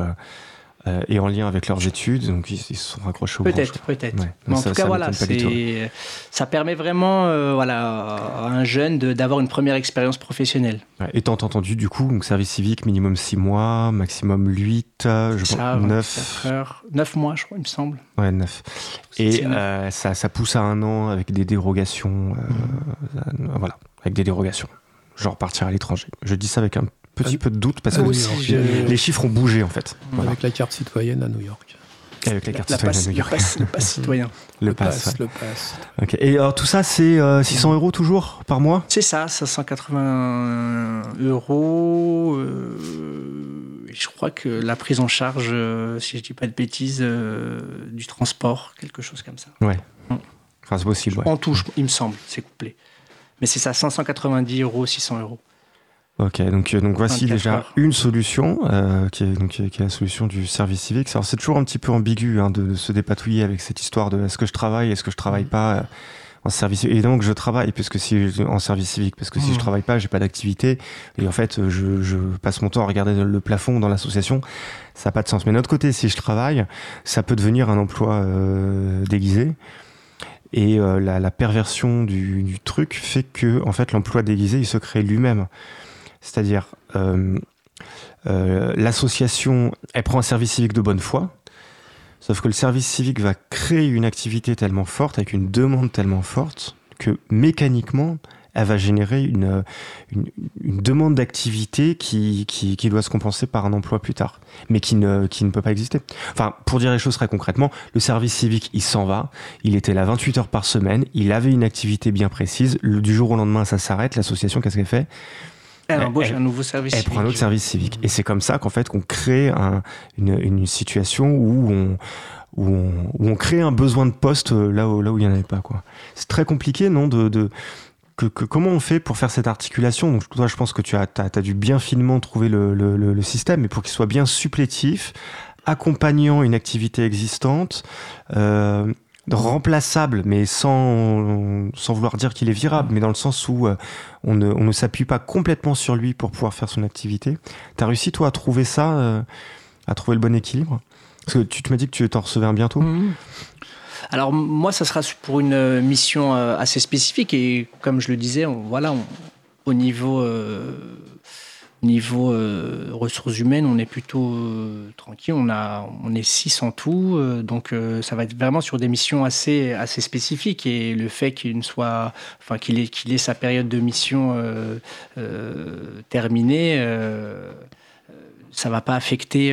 euh, et en lien avec leurs études. Donc ils, ils se sont raccrochés au Peut-être, peut-être. Ouais, Mais en ça- tout cas, voilà, c'est, ça permet vraiment, euh, voilà, à un jeune d'avoir une première expérience professionnelle. Ouais, Étant entendu, du coup, donc service civique, minimum 6 mois, maximum 8, euh, je Ça, pense 9. 24 heures, 9 mois, je crois, il me semble. Ouais, 9. Et euh, ça, ça pousse à un an avec des dérogations. euh, voilà, avec des dérogations. Genre partir à l'étranger. Je dis ça avec un petit Ah, peu de doute parce ah que oui, les- chiffres ont bougé en fait. Voilà. Avec la carte citoyenne à New York. Avec la carte La citoyenne passe- à New le York. passe- le passe citoyen. Le pass. ouais. le pass. Et alors tout ça, c'est euh, 600 euros toujours par mois? C'est ça, 580 euros. euh, je crois que la prise en charge, euh, si je dis pas de bêtises, euh, du transport, quelque chose comme ça. Enfin, c'est possible, ouais. En tout, je- il me semble, c'est complet. Mais c'est ça, 590 euros, 600 euros. Ok, donc, euh, donc voici 24 déjà heures. une solution, euh, qui, est, donc, qui est la solution du service civique. Alors c'est toujours un petit peu ambigu hein, de, de se dépatouiller avec cette histoire de est-ce que je travaille, est-ce que je travaille pas euh, en service Évidemment que je travaille, puisque si en service civique, parce que si je travaille pas, j'ai pas d'activité, et en fait je, je passe mon temps à regarder le plafond dans l'association, ça n'a pas de sens. Mais d'un autre côté, si je travaille, ça peut devenir un emploi euh, déguisé. Et euh, la, la perversion du, du truc fait que en fait l'emploi déguisé il se crée lui-même. C'est-à-dire euh, euh, l'association elle prend un service civique de bonne foi, sauf que le service civique va créer une activité tellement forte avec une demande tellement forte que mécaniquement elle va générer une, demande d'activité qui, doit se compenser par un emploi plus tard, mais qui ne, peut pas exister. Enfin, pour dire les choses très concrètement, le service civique, il s'en va, il était là 28 heures par semaine, il avait une activité bien précise, du jour au lendemain, ça s'arrête, l'association, qu'est-ce qu'elle fait? Elle Elle- embauche elle- un nouveau service Elle civique. prend un autre service civique. Et c'est comme ça qu'en fait, qu'on crée un- une, une situation où on, où, on, où on crée un besoin de poste euh, là où, là où il n'y en avait pas. quoi. C'est très compliqué, non de, de, que, que- Comment on fait pour faire cette articulation? Donc, Toi, je pense que tu as, t'as dû bien finement trouver le, le- le- le système, mais pour qu'il soit bien supplétif, accompagnant une activité existante, euh, remplaçable, mais sans, vouloir dire qu'il est virable, mais dans le sens où euh, on ne, s'appuie pas complètement sur lui pour pouvoir faire son activité. T'as réussi, toi, à trouver ça, euh, à trouver le bon équilibre? Parce que tu, tu m'as dit que tu t'en recevais un bientôt. Mhm. Alors moi, ça sera pour une euh, mission assez spécifique et comme je le disais, voilà, au niveau au niveau euh, ressources humaines, on est plutôt euh, tranquille. On a on est six en tout, euh, donc ça va être vraiment sur des missions assez assez spécifiques et le fait qu'il soit, enfin qu'il ait qu'il ait sa période de mission terminée. ça va pas affecter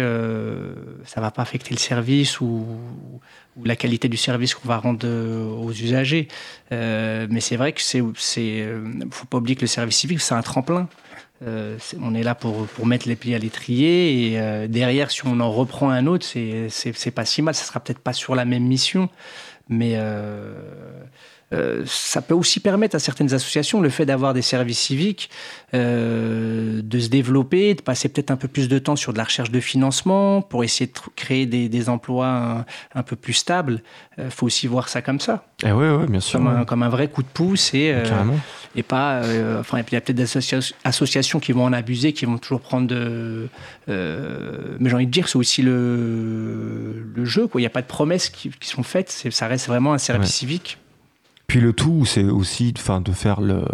ça va pas affecter le service ou, ou la qualité du service qu'on va rendre aux usagers mais c'est vrai que c'est c'est faut pas oublier que le service civique c'est un tremplin Euh, on est là pour, pour mettre les pieds à l'étrier et euh, derrière si on en reprend un autre c'est pas si mal. Ça sera peut-être pas sur la même mission. Mais euh, ça peut aussi permettre à certaines associations, le fait d'avoir des services civiques, euh, de se développer, de passer peut-être un peu plus de temps sur de la recherche de financement pour essayer de créer des, emplois un, peu plus stables. Il euh, faut aussi voir ça comme ça. Eh ouais, bien sûr. Comme, un, vrai coup de pouce et, et pas. enfin, il y a peut-être des associations qui vont en abuser, qui vont toujours prendre de. mais j'ai envie de dire, c'est aussi le, le jeu. Quoi. Il n'y a pas de promesses qui, sont faites. Ça reste vraiment un service civique. Puis le tout, c'est aussi enfin, de faire le,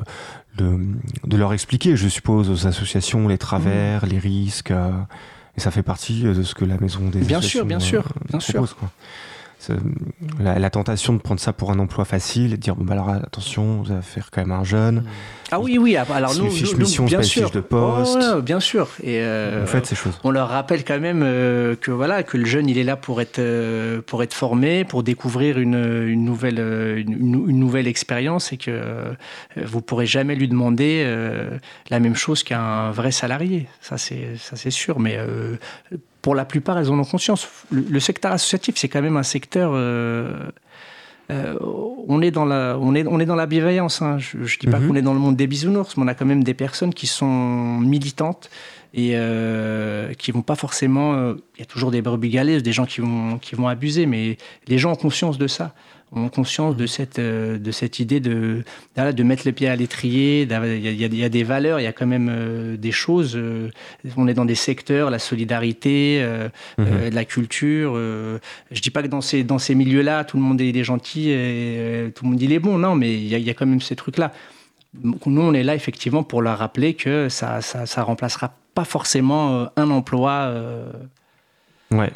de leur expliquer, je suppose, aux associations les travers, mmh. les risques. Euh, et ça fait partie de ce que la maison des bien sûr, bien sûr, euh, bien propose, sûr. Quoi la, tentation de prendre ça pour un emploi facile et de dire bon bah alors attention vous allez faire quand même un jeune. Ah oui oui alors nous, fiche mission bien sûr. fiche de poste. Bien sûr. Et euh, on fait ces choses. on leur rappelle quand même euh, que voilà que le jeune il est là pour être euh, pour être formé pour découvrir une, une nouvelle une, nouvelle expérience et que vous pourrez jamais lui demander la même chose qu'un vrai salarié. Ça c'est ça c'est sûr. Mais pour la plupart, elles en ont conscience. Le, secteur associatif, c'est quand même un secteur. Euh, euh, on est dans la, on est, on est dans la bienveillance. Hein. Je, ne dis pas mhm. qu'on est dans le monde des bisounours, mais on a quand même des personnes qui sont militantes et euh, qui vont pas forcément. Il y a toujours des brebis galeuses, des gens qui vont, qui vont abuser, mais les gens ont conscience de ça ont conscience de cette, euh, de cette idée de, de mettre le pied à l'étrier. Il y, a des valeurs, il y a quand même euh, des choses. Euh, on est dans des secteurs, la solidarité, mhm. la culture. je dis pas que dans ces, dans ces milieux-là, tout le monde est, gentil et tout le monde il est bon. Non, mais il y, a, quand même ces trucs-là. Nous, on est là effectivement pour leur rappeler que ça, ça, ça remplacera pas forcément un emploi. Ouais.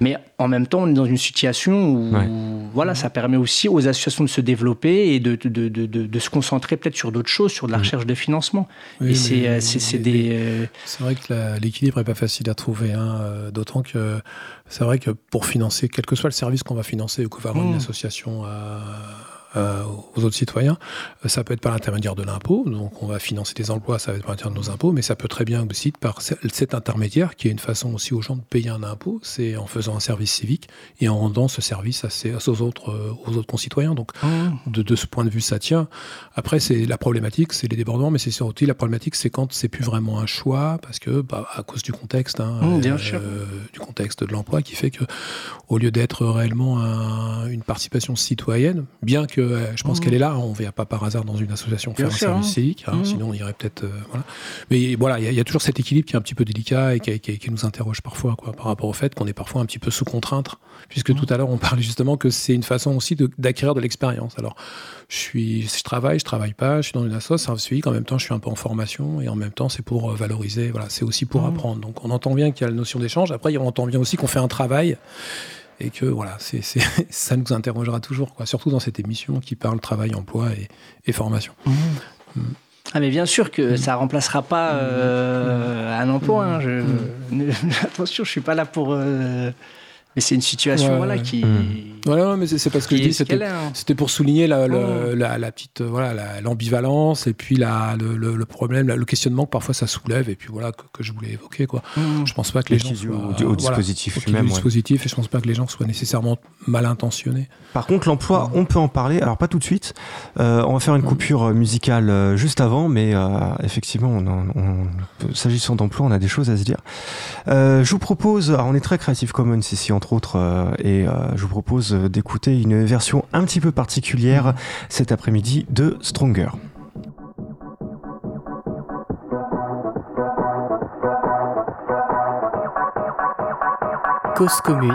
Mais en même temps, on est dans une situation où voilà, ça permet aussi aux associations de se développer et de, de, de, de se concentrer peut-être sur d'autres choses, sur de la recherche de financement. et c'est euh, des. Euh, c'est vrai que l'équilibre n'est pas facile à trouver, hein, euh, d'autant que c'est vrai que pour financer, quel que soit le service qu'on va financer ou qu'on va avoir une mm. association à euh, aux autres citoyens. Euh, ça peut être par l'intermédiaire de l'impôt, donc on va financer des emplois, ça va être par l'intermédiaire de nos impôts, mais ça peut très bien aussi par cet intermédiaire, qui est une façon aussi aux gens de payer un impôt, c'est en faisant un service civique et en rendant ce service à aux, autres, euh, aux autres concitoyens. Donc ah. de, de, ce point de vue, ça tient. Après, c'est la problématique, c'est les débordements, mais c'est surtout la problématique, c'est quand c'est plus vraiment un choix, parce que bah, à cause du contexte, hein, mmh, du contexte de l'emploi, qui fait que au lieu d'être réellement une participation citoyenne, bien que je pense mmh. qu'elle est là. On ne vient pas par hasard dans une association faire un service hein. civique. Hein, mmh. Sinon, on irait peut-être. Euh, voilà. Mais voilà, il y, a toujours cet équilibre qui est un petit peu délicat et qui, nous interroge parfois, quoi, par rapport au fait qu'on est parfois un petit peu sous contrainte. Puisque mmh. tout à l'heure, on parlait justement que c'est une façon aussi d'acquérir de, l'expérience. Alors, je, suis, je travaille, je travaille pas, je suis dans une association, service civique. En même temps, je suis un peu en formation et en même temps, c'est pour euh, valoriser. Voilà, c'est aussi pour apprendre. Donc, on entend bien qu'il y a la notion d'échange. Après, on entend bien aussi qu'on fait un travail et que voilà, c'est, ça nous interrogera toujours, quoi, surtout dans cette émission qui parle travail, emploi et, formation. Mmh. Mmh. Ah mais bien sûr que mmh. ça remplacera pas euh, un emploi. Hein, je, attention, je suis pas là pour. Euh, mais c'est une situation voilà qui. Voilà, mais c'est parce que je dis, hein. c'était pour souligner la, oh. la, petite, euh, voilà, l'ambivalence et puis la, le, problème, le questionnement que parfois ça soulève et puis voilà que, je voulais évoquer quoi. Mmh. Je pense pas que les gens soient, au, dispositif lui-même, dispositif et je pense pas que les gens soient nécessairement mal intentionnés. Par contre, l'emploi, on peut en parler. Alors pas tout de suite. Euh, on va faire une mmh. coupure euh, musicale juste avant, mais effectivement, on, s'agissant d'emploi, on a des choses à se dire. je vous propose, alors on est très Creative Commons ici entre autres, et je vous propose d'écouter une version un petit peu particulière cet après-midi de Stronger. Cause commune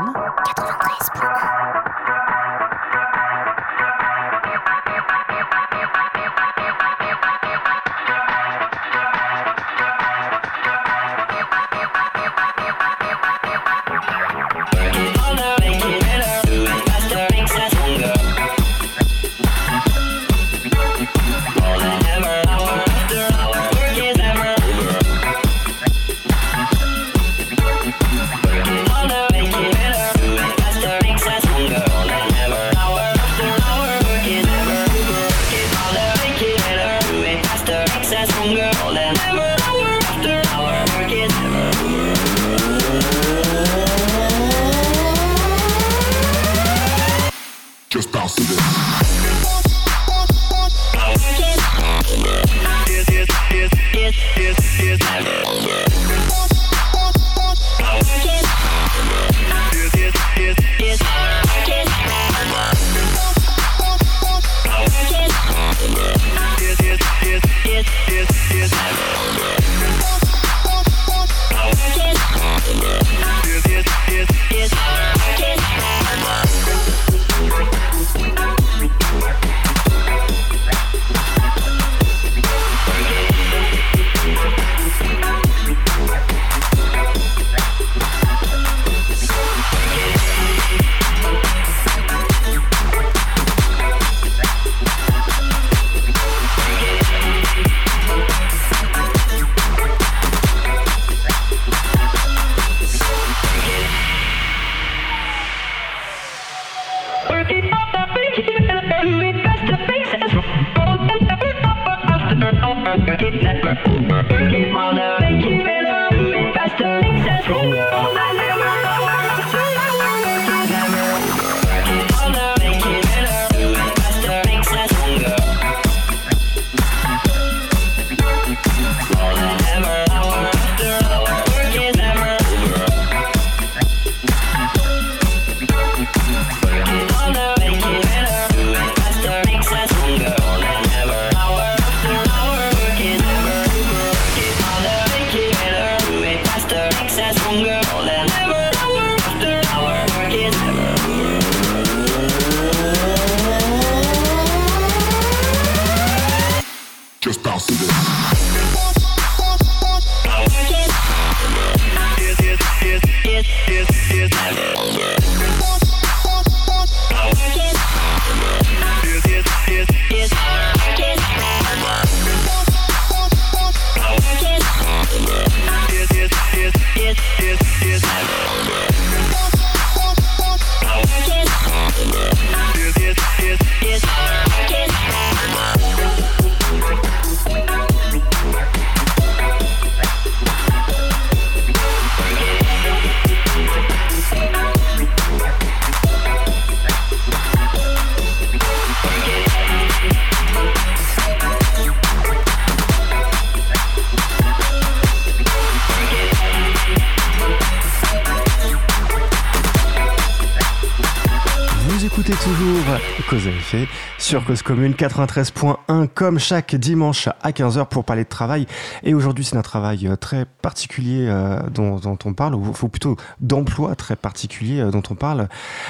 sur Cause Commune 93.1 comme chaque dimanche à 15h pour parler de travail. Et aujourd'hui, c'est un travail euh, très particulier euh, dont, on parle, ou plutôt d'emploi très particulier euh, dont on parle,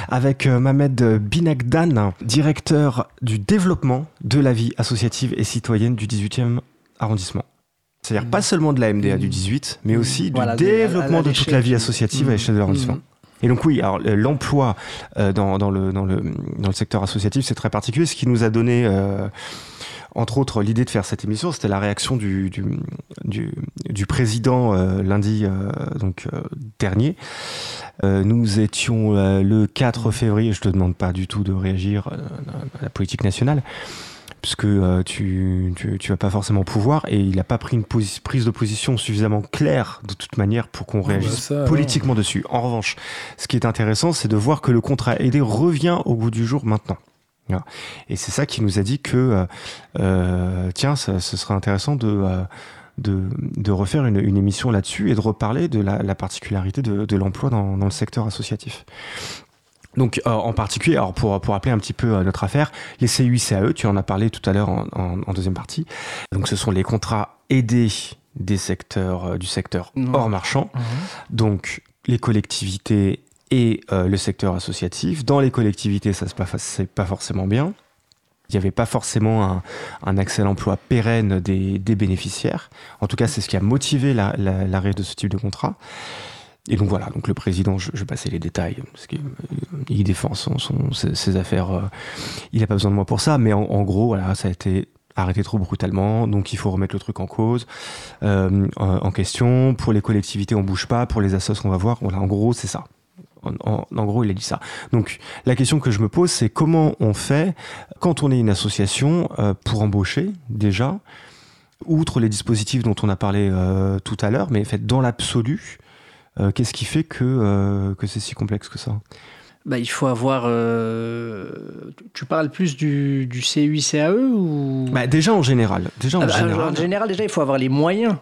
avec Mohamed Binagdan, directeur du développement de la vie associative et citoyenne du 18e arrondissement. C'est-à-dire pas seulement de la MDA du 18, mais aussi du développement de, toute la vie associative à l'échelle de l'arrondissement. Mmh. Et donc oui, alors l'emploi euh, dans, le, secteur associatif, c'est très particulier. Ce qui nous a donné, euh, entre autres, l'idée de faire cette émission, c'était la réaction du, président euh, lundi dernier. nous étions le 4 février, je te demande pas du tout de réagir à la politique nationale puisque euh, tu, tu, tu vas pas forcément pouvoir et il n'a pas pris une prise de position suffisamment claire de toute manière pour qu'on bah réagisse politiquement dessus. En revanche, ce qui est intéressant, c'est de voir que le contrat aidé revient au bout du jour maintenant. Et c'est ça qui nous a dit que, euh, euh tiens, ce serait intéressant de, de, de, refaire une, une émission là-dessus et de reparler de la, la particularité de, de l'emploi dans, dans, le secteur associatif. Donc euh, en particulier, alors pour, pour rappeler un petit peu euh, notre affaire, les CUICAE, tu en as parlé tout à l'heure en, en, deuxième partie. Donc ce sont les contrats aidés des secteurs euh, du secteur hors marchand. Donc les collectivités et le secteur associatif. Dans les collectivités, ça se passe pas forcément bien. Il n'y avait pas forcément un, un accès à l'emploi pérenne des, des, bénéficiaires. En tout cas, c'est ce qui a motivé l'arrêt la, la, de ce type de contrat. Et donc voilà, donc le président, je, je vais passer les détails, parce qu'il euh, défend ses, affaires, euh, il n'a pas besoin de moi pour ça, mais en, en, gros, ça a été arrêté trop brutalement, donc il faut remettre le truc en cause, euh, en, question. Pour les collectivités, on bouge pas, pour les assos, on va voir. Voilà, en gros, c'est ça. En, en, en, gros, il a dit ça. Donc, la question que je me pose, c'est comment on fait quand on est une association pour embaucher déjà, outre les dispositifs dont on a parlé tout à l'heure, mais fait dans l'absolu, qu'est-ce qui fait que, euh, que c'est si complexe que ça? Bah, il faut avoir. euh, tu parles plus du, du CUI, CAE ou? Bah, déjà en général. Déjà en Ah bah, général. en général, déjà, il faut avoir les moyens.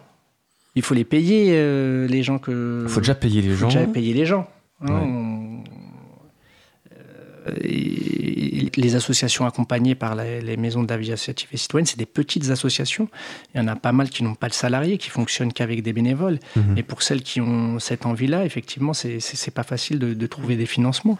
Il faut les payer, euh, les gens que. Il faut déjà payer les faut gens. déjà payer les gens. hein. Ouais. On- euh, et les associations accompagnées par les maisons de la vie associative et citoyenne, c'est des petites associations. Il y en a pas mal qui n'ont pas de salariés, qui fonctionnent qu'avec des bénévoles. Mhm. Et pour celles qui ont cette envie-là, effectivement, c'est pas facile de, de trouver des financements.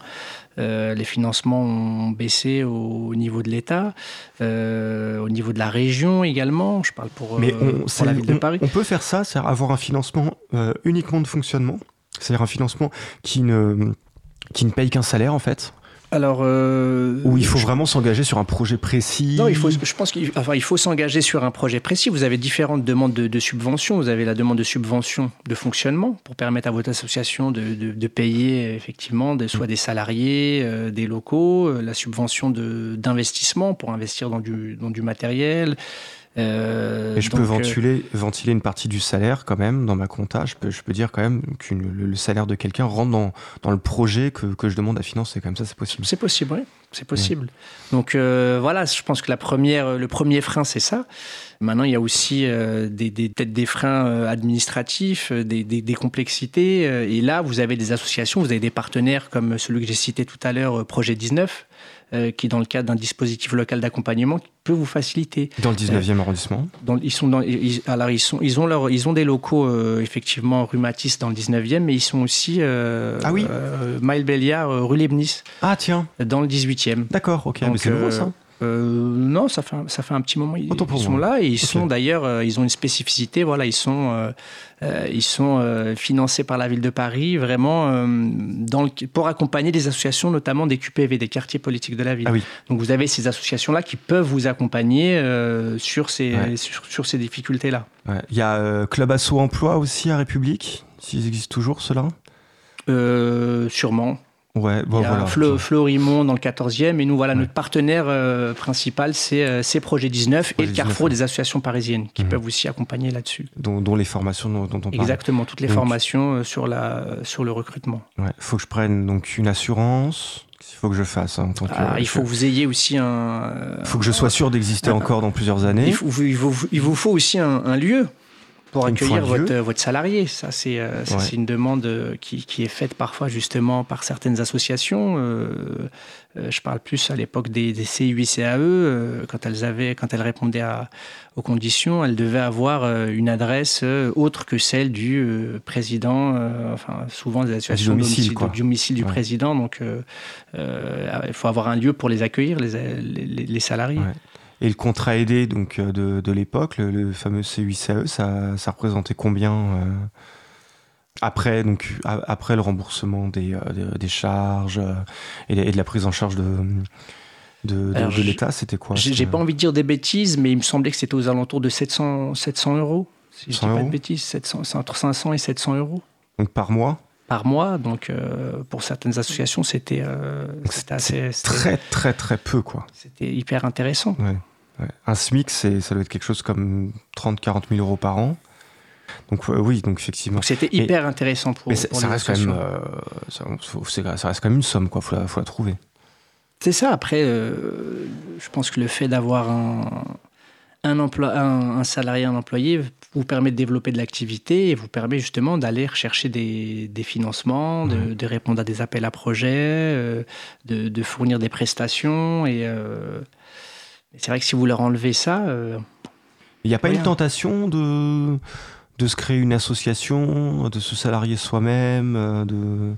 Euh, les financements ont baissé au, niveau de l'État, euh, au niveau de la région également. Je parle pour, Mais euh, on, pour la ville de on- Paris. on peut faire ça, c'est-à-dire avoir un financement euh, uniquement de fonctionnement, c'est-à-dire un financement qui ne, qui ne paye qu'un salaire en fait, Alors, euh, où il faut vraiment s'engager sur un projet précis. Non, il faut, je pense qu'il enfin, il faut s'engager sur un projet précis. Vous avez différentes demandes de, de subventions. Vous avez la demande de subvention de fonctionnement pour permettre à votre association de, de- de payer effectivement de, soit des salariés, euh, des locaux, euh, la subvention de- d'investissement pour investir dans du, dans du matériel. Euh, Et je peux donc, euh, ventiler, ventiler une partie du salaire quand même dans ma compta. Je peux, je peux dire quand même que le, le salaire de quelqu'un rentre dans, dans le projet que, que je demande à financer. Comme ça, c'est possible. C'est possible, oui. C'est possible. Donc euh, voilà, je pense que la première, le premier frein, c'est ça. Maintenant, il y a aussi euh, des, des- peut-être des freins euh, administratifs, euh, des, des- des complexités. euh, Et là, vous avez des associations, vous avez des partenaires comme celui que j'ai cité tout à l'heure, euh, Projet 19, euh, qui, dans le cadre d'un dispositif local d'accompagnement, peut vous faciliter. Dans le 19e arrondissement. Dans- ils sont dans, ils, alors ils sont, ils ont leur, ils ont des locaux euh, effectivement rue Matisse dans le 19e, mais ils sont aussi euh, Ah oui. euh, Maël Béliard, euh, rue Leibniz Ah tiens, dans le 18e. d'accord, ok. Donc, mais c'est nouveau euh, ça. Euh, non, ça fait, un, ça fait un petit moment. Ils, sont moi. là et ils sont d'ailleurs, euh, ils ont une spécificité. Voilà, ils sont, euh, ils sont financés par la ville de Paris, vraiment dans le, pour accompagner des associations, notamment des QPV, des quartiers politiques de la ville. Ah oui. Donc vous avez ces associations-là qui peuvent vous accompagner sur ces, Ouais. sur, sur ces difficultés-là. Ouais. Il y a Club Asso Emploi aussi à République, s'ils existent toujours ceux-là? Sûrement. Ouais, bon Il y a voilà. Flo- Florimond dans le 14e. Et nous, voilà, Ouais. notre partenaire euh, principal, c'est euh, Projet 19 et le Carrefour 19, des associations parisiennes qui Mhm. peuvent aussi accompagner là-dessus. Dont, dont les formations dont, dont on parle. Exactement, toutes les Donc- formations euh, sur, la, sur le recrutement. Ouais, faut que je prenne donc une assurance. Il faut que je fasse hein, en tant que. Ah, il faut que vous ayez aussi un. euh, faut que je sois sûr d'exister Ah. encore dans plusieurs années. Il, faut- vous- il vous, il vous faut aussi un, un lieu pour accueillir votre, votre salarié. Ça, c'est euh, Ouais. une demande euh, qui, qui est faite parfois justement par certaines associations. Euh, je parle plus à l'époque des, des CUI, CAE. euh, quand elles avaient, quand elles répondaient à- aux conditions, elles devaient avoir une adresse autre que celle du président. enfin, souvent des associations domicile, domicile, du domicile du Ouais. président. Donc, il faut avoir un lieu pour les accueillir, les, les, les salariés. Ouais. Et le contrat aidé donc euh, de, de l'époque, le, le fameux C8CAE, ça, ça représentait combien euh, après donc a- après le remboursement des, euh, des, charges euh, et, et de la prise en charge de de, de- l'État, c'était quoi J'ai pas envie de dire des bêtises, mais il me semblait que c'était aux alentours de 700, 700 euros. Si je dis 100 pas de bêtises, 700 c'est entre 500 et 700 euros Donc par mois, par mois. Donc euh, pour certaines associations, c'était euh, assez très très très peu quoi. c'était hyper intéressant. Ouais. Un SMIC, c'est ça doit être quelque chose comme 30-40 000 euros par an. Donc euh, oui, donc effectivement. Donc c'était Mais- hyper intéressant pour, Mais pour ça reste quand même, euh, ça, faut- c'est- ça reste quand même une somme quoi. Faut la, faut la trouver. C'est ça. Après, euh, je pense que le fait d'avoir un, un, emploi, un, un salarié, un employé, vous permet de développer de l'activité et vous permet justement d'aller rechercher des, des financements, de, de répondre à des appels à projets, de, de fournir des prestations. Et et c'est vrai que si vous leur enlevez ça, euh, Il n'y a pas Rien. une tentation de, de se créer une association, de se salarier soi-même, de,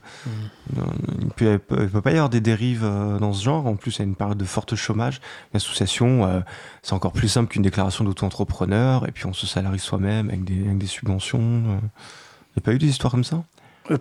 de- il peut, il peut pas y avoir des dérives euh, dans ce genre. En plus, il y a une période de forte chômage. Une association, euh, c'est encore plus simple qu'une déclaration d'auto-entrepreneur, et puis on se salarie soi-même avec des, avec des subventions. Il n'y a pas eu des histoires comme ça?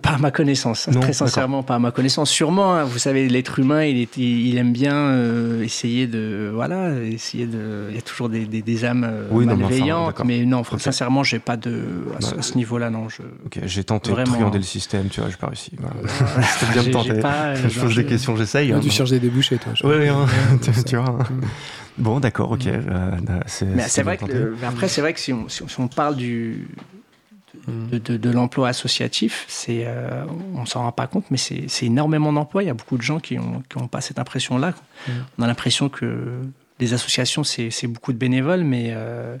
Pas à ma connaissance, Non, très sincèrement, pas à ma connaissance. Sûrement, hein, vous savez, l'être humain, il, est, il aime bien euh, essayer de, voilà, essayer de. Il y a toujours des, des, des âmes euh, Oui, non, mais enfin, malveillantes, mais non, Ok. sincèrement, j'ai pas de à, ce- à ce niveau-là, non. Je, Ok, j'ai tenté Vraiment. de truander le système, tu vois, j'ai pas réussi. Voilà. C'était bien de tenter. pas, euh, je pose des questions, j'essaye. Ah, hein. tu cherches des débouchés, toi. je- Ouais, hein, tu, tu vois. Mm. Bon, d'accord, ok. euh, c'est Mais c'est bien vrai que le- mais après, c'est vrai que on- si on parle du de, de, l'emploi associatif. C'est, euh, on s'en rend pas compte, mais c'est, énormément d'emplois. Il y a beaucoup de gens qui n'ont qui ont pas cette impression-là. Mmh. On a l'impression que les associations, c'est, beaucoup de bénévoles, mais euh,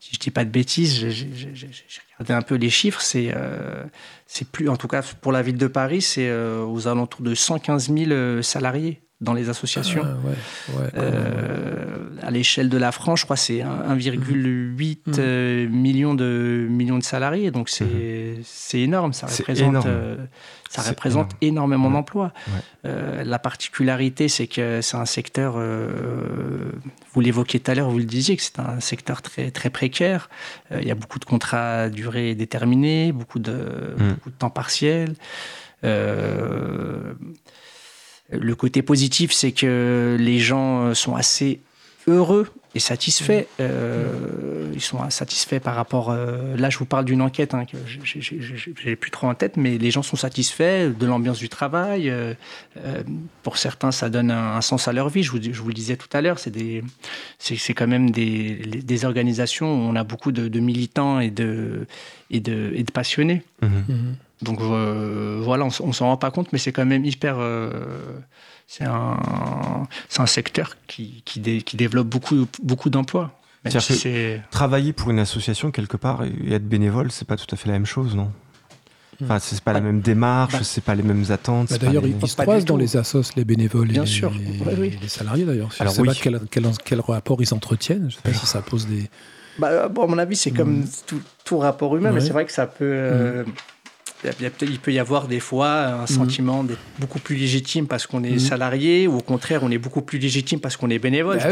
si je dis pas de bêtises, j'ai, regardé un peu les chiffres. C'est, euh, c'est plus, en tout cas pour la ville de Paris, c'est aux alentours de 115 000 salariés dans les associations. Ah, euh, à l'échelle de la France, je crois c'est 1,8 mmh. euh, million de millions de salariés, donc c'est mmh. énorme. Ça représente, euh, ça représente énormément d'emplois. la particularité, c'est que c'est un secteur. vous l'évoquiez tout à l'heure, vous le disiez que c'est un secteur très très précaire. Il y a beaucoup de contrats à durée déterminée, beaucoup de, mmh. beaucoup de temps partiel. Le côté positif, c'est que les gens euh, sont assez heureux et satisfaits. Euh, ils sont satisfaits par rapport. Euh, là, je vous parle d'une enquête hein, que j'ai plus trop en tête, mais les gens sont satisfaits de l'ambiance du travail. pour certains, ça donne un, sens à leur vie. Je vous, je vous le disais tout à l'heure, c'est quand même des, des, organisations où on a beaucoup de, militants et de, et de, et de passionnés. Mmh. Mmh. Donc euh, voilà, on, ne s'en rend pas compte, mais c'est quand même hyper. Euh, c'est un, un, secteur qui, qui, développe beaucoup, beaucoup d'emplois. travailler pour une association quelque part et être bénévole, c'est pas tout à fait la même chose, non? Enfin, c'est pas la même démarche, bah, c'est pas les mêmes attentes. Bah, d'ailleurs, ils se croisent dans les assos, les bénévoles Bien et sûr. les, salariés d'ailleurs. Je ne sais pas quel, quel, rapport ils entretiennent. Je sais pas si ça pose des. Bah, bon, à mon avis, c'est comme hmm. tout, rapport humain, mais c'est vrai que ça peut. Euh, hmm il peut y avoir des fois un mhm. sentiment d'être beaucoup plus légitime parce qu'on est mhm. salarié ou au contraire on est beaucoup plus légitime parce qu'on est bénévole. Bah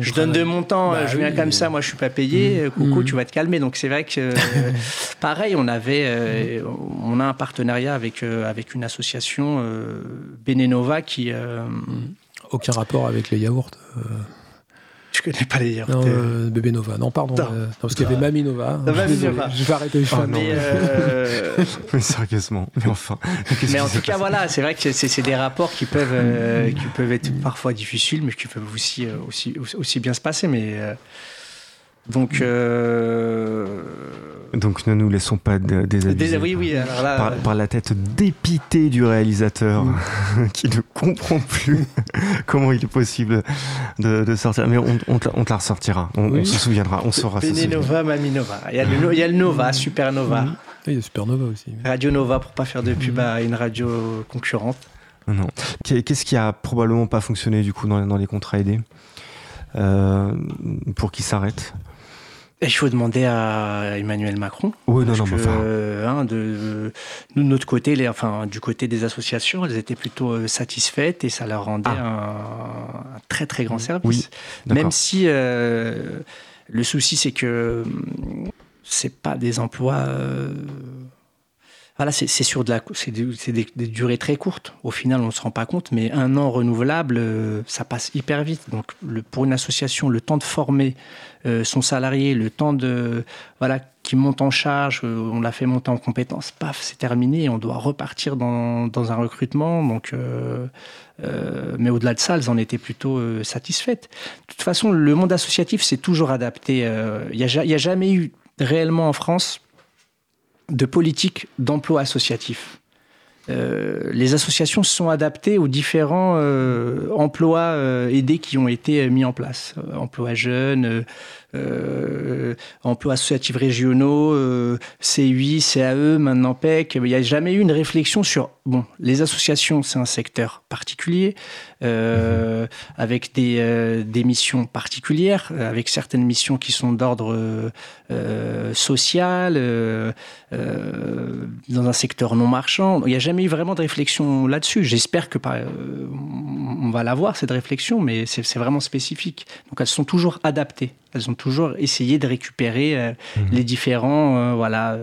je, donne, de mon temps, bah je viens comme ça, moi je suis pas payé, mhm. coucou, tu vas te calmer. Donc c'est vrai que pareil, on avait, euh, on a un partenariat avec euh, avec une association euh, Benenova qui. Aucun rapport avec les yaourts. Je connais pas les Non, euh, Bébé Nova. Non, pardon. Non. Euh, parce qu'il y avait Mamie Nova. Je vais arrêter. Oh, mais, euh... mais sérieusement, mais enfin. Mais en tout cas, voilà, c'est vrai que c'est des rapports qui peuvent, euh, qui peuvent être parfois difficiles, mais qui peuvent aussi, aussi, aussi bien se passer. Mais donc, euh... donc ne nous laissons pas déshabiller oui, oui, par, la tête dépitée du réalisateur qui ne comprend plus comment il est possible de, sortir. Mais on, on, te, la ressortira, on, se souviendra, on saura. Nova, Maminova. Il y, a le, il y a le Nova, Supernova. il y a Supernova aussi. Radio Nova pour pas faire de pub à une radio concurrente. Non. Qu'est-ce qui a probablement pas fonctionné du coup dans, dans les contrats aidés euh, pour qu'ils s'arrêtent il faut demander à Emmanuel Macron. Oui, non, non, que, enfin... hein, de, nous, de notre côté, les, enfin, du côté des associations, elles étaient plutôt euh, satisfaites et ça leur rendait ah. un, très très grand service. Oui, Même si euh, le souci, c'est que c'est pas des emplois. Euh, voilà, c'est sur de la, c'est des, durées très courtes. Au final, on ne se rend pas compte, mais un an renouvelable, euh, ça passe hyper vite. Donc, pour une association, le temps de former euh, son salarié, le temps de, voilà, qui monte en charge, euh, on l'a fait monter en compétence, paf, c'est terminé, on doit repartir dans, un recrutement. Mais au-delà de ça, elles en étaient plutôt satisfaites. De toute façon, le monde associatif s'est toujours adapté. Il n'y a jamais eu réellement en France de politique d'emploi associatif. Euh, les associations se sont adaptées aux différents euh, emplois euh, aidés qui ont été mis en place. Emploi jeunes, euh, emplois associatifs régionaux, euh, C8, CAE, maintenant PEC. Il n'y a jamais eu une réflexion sur, bon, les associations, c'est un secteur particulier, euh, avec des, euh, des, missions particulières, avec certaines missions qui sont d'ordre social, dans un secteur non marchand. Il n'y a jamais eu vraiment de réflexion là-dessus. J'espère que on va l'avoir, cette réflexion, mais c'est vraiment spécifique. Donc elles sont toujours adaptées. Elles ont toujours essayé de récupérer euh, mhm. les différents, euh, voilà,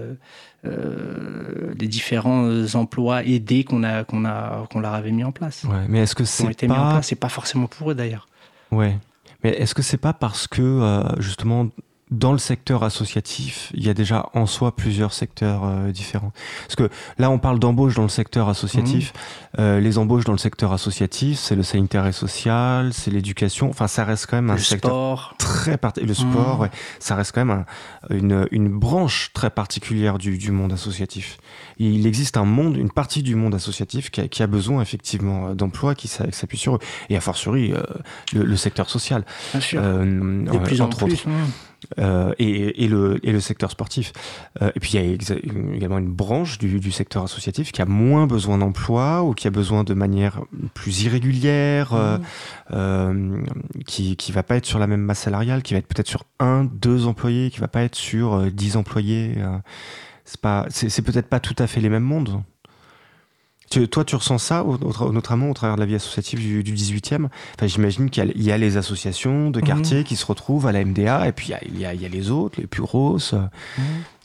euh, les différents emplois aidés qu'on a, qu'on a, qu'on leur avait mis en place. Ouais, mais est-ce que c'est pas... mis en C'est pas forcément pour eux d'ailleurs. Ouais. Mais est-ce que c'est pas parce que justement dans le secteur associatif, il y a déjà en soi plusieurs secteurs euh, différents. Parce que là, on parle d'embauche dans le secteur associatif. Mhm. Euh, les embauches dans le secteur associatif, c'est le sanitaire et social, c'est l'éducation. Enfin, ça reste quand même un Le secteur sport. très particulier. Le sport, ouais, ça reste quand même un- une, une branche très particulière du, du monde associatif. Il existe un monde, une partie du monde associatif qui a, qui a besoin effectivement euh, d'emploi, qui s'a- qui s'appuie sur eux. Et a fortiori, euh, le, le secteur social. Bien sûr. Euh, de euh, plus en entre plus. autres. hein. Euh, et, et le, et le secteur sportif. Euh, et puis il y a également une branche du, du secteur associatif qui a moins besoin d'emploi ou qui a besoin de manière plus irrégulière, euh, qui qui va pas être sur la même masse salariale, qui va être peut-être sur un, deux employés, qui va pas être sur dix employés. C'est pas, c'est peut-être pas tout à fait les mêmes mondes. Tu- toi, tu ressens ça, au- au- notamment au travers de la vie associative du, du 18e enfin, J'imagine qu'il y, a- il y a les associations de quartier qui se retrouvent à la MDA, et puis il y a, y y les autres, les plus grosses, euh,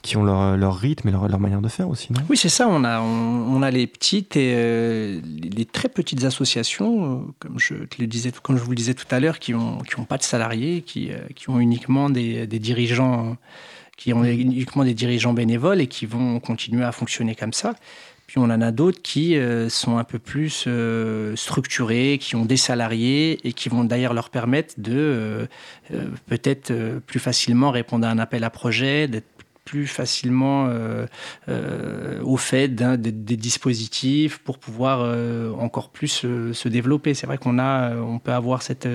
qui ont leur, leur rythme et leur, leur manière de faire aussi, non? Oui, c'est ça. On a, on, on a les petites et euh, les très petites associations, euh, comme je, te le disais, comme je vous le disais tout à l'heure, qui n'ont qui ont pas de salariés, qui, euh, qui ont uniquement des, des dirigeants, qui ont uniquement des dirigeants bénévoles et qui vont continuer à fonctionner comme ça. Puis on en a d'autres qui euh, sont un peu plus euh, structurés, qui ont des salariés et qui vont d'ailleurs leur permettre de euh, peut-être plus facilement répondre à un appel à projet, d'être plus facilement au fait des, dispositifs pour pouvoir encore plus se développer. C'est vrai qu'on a, on peut avoir cette,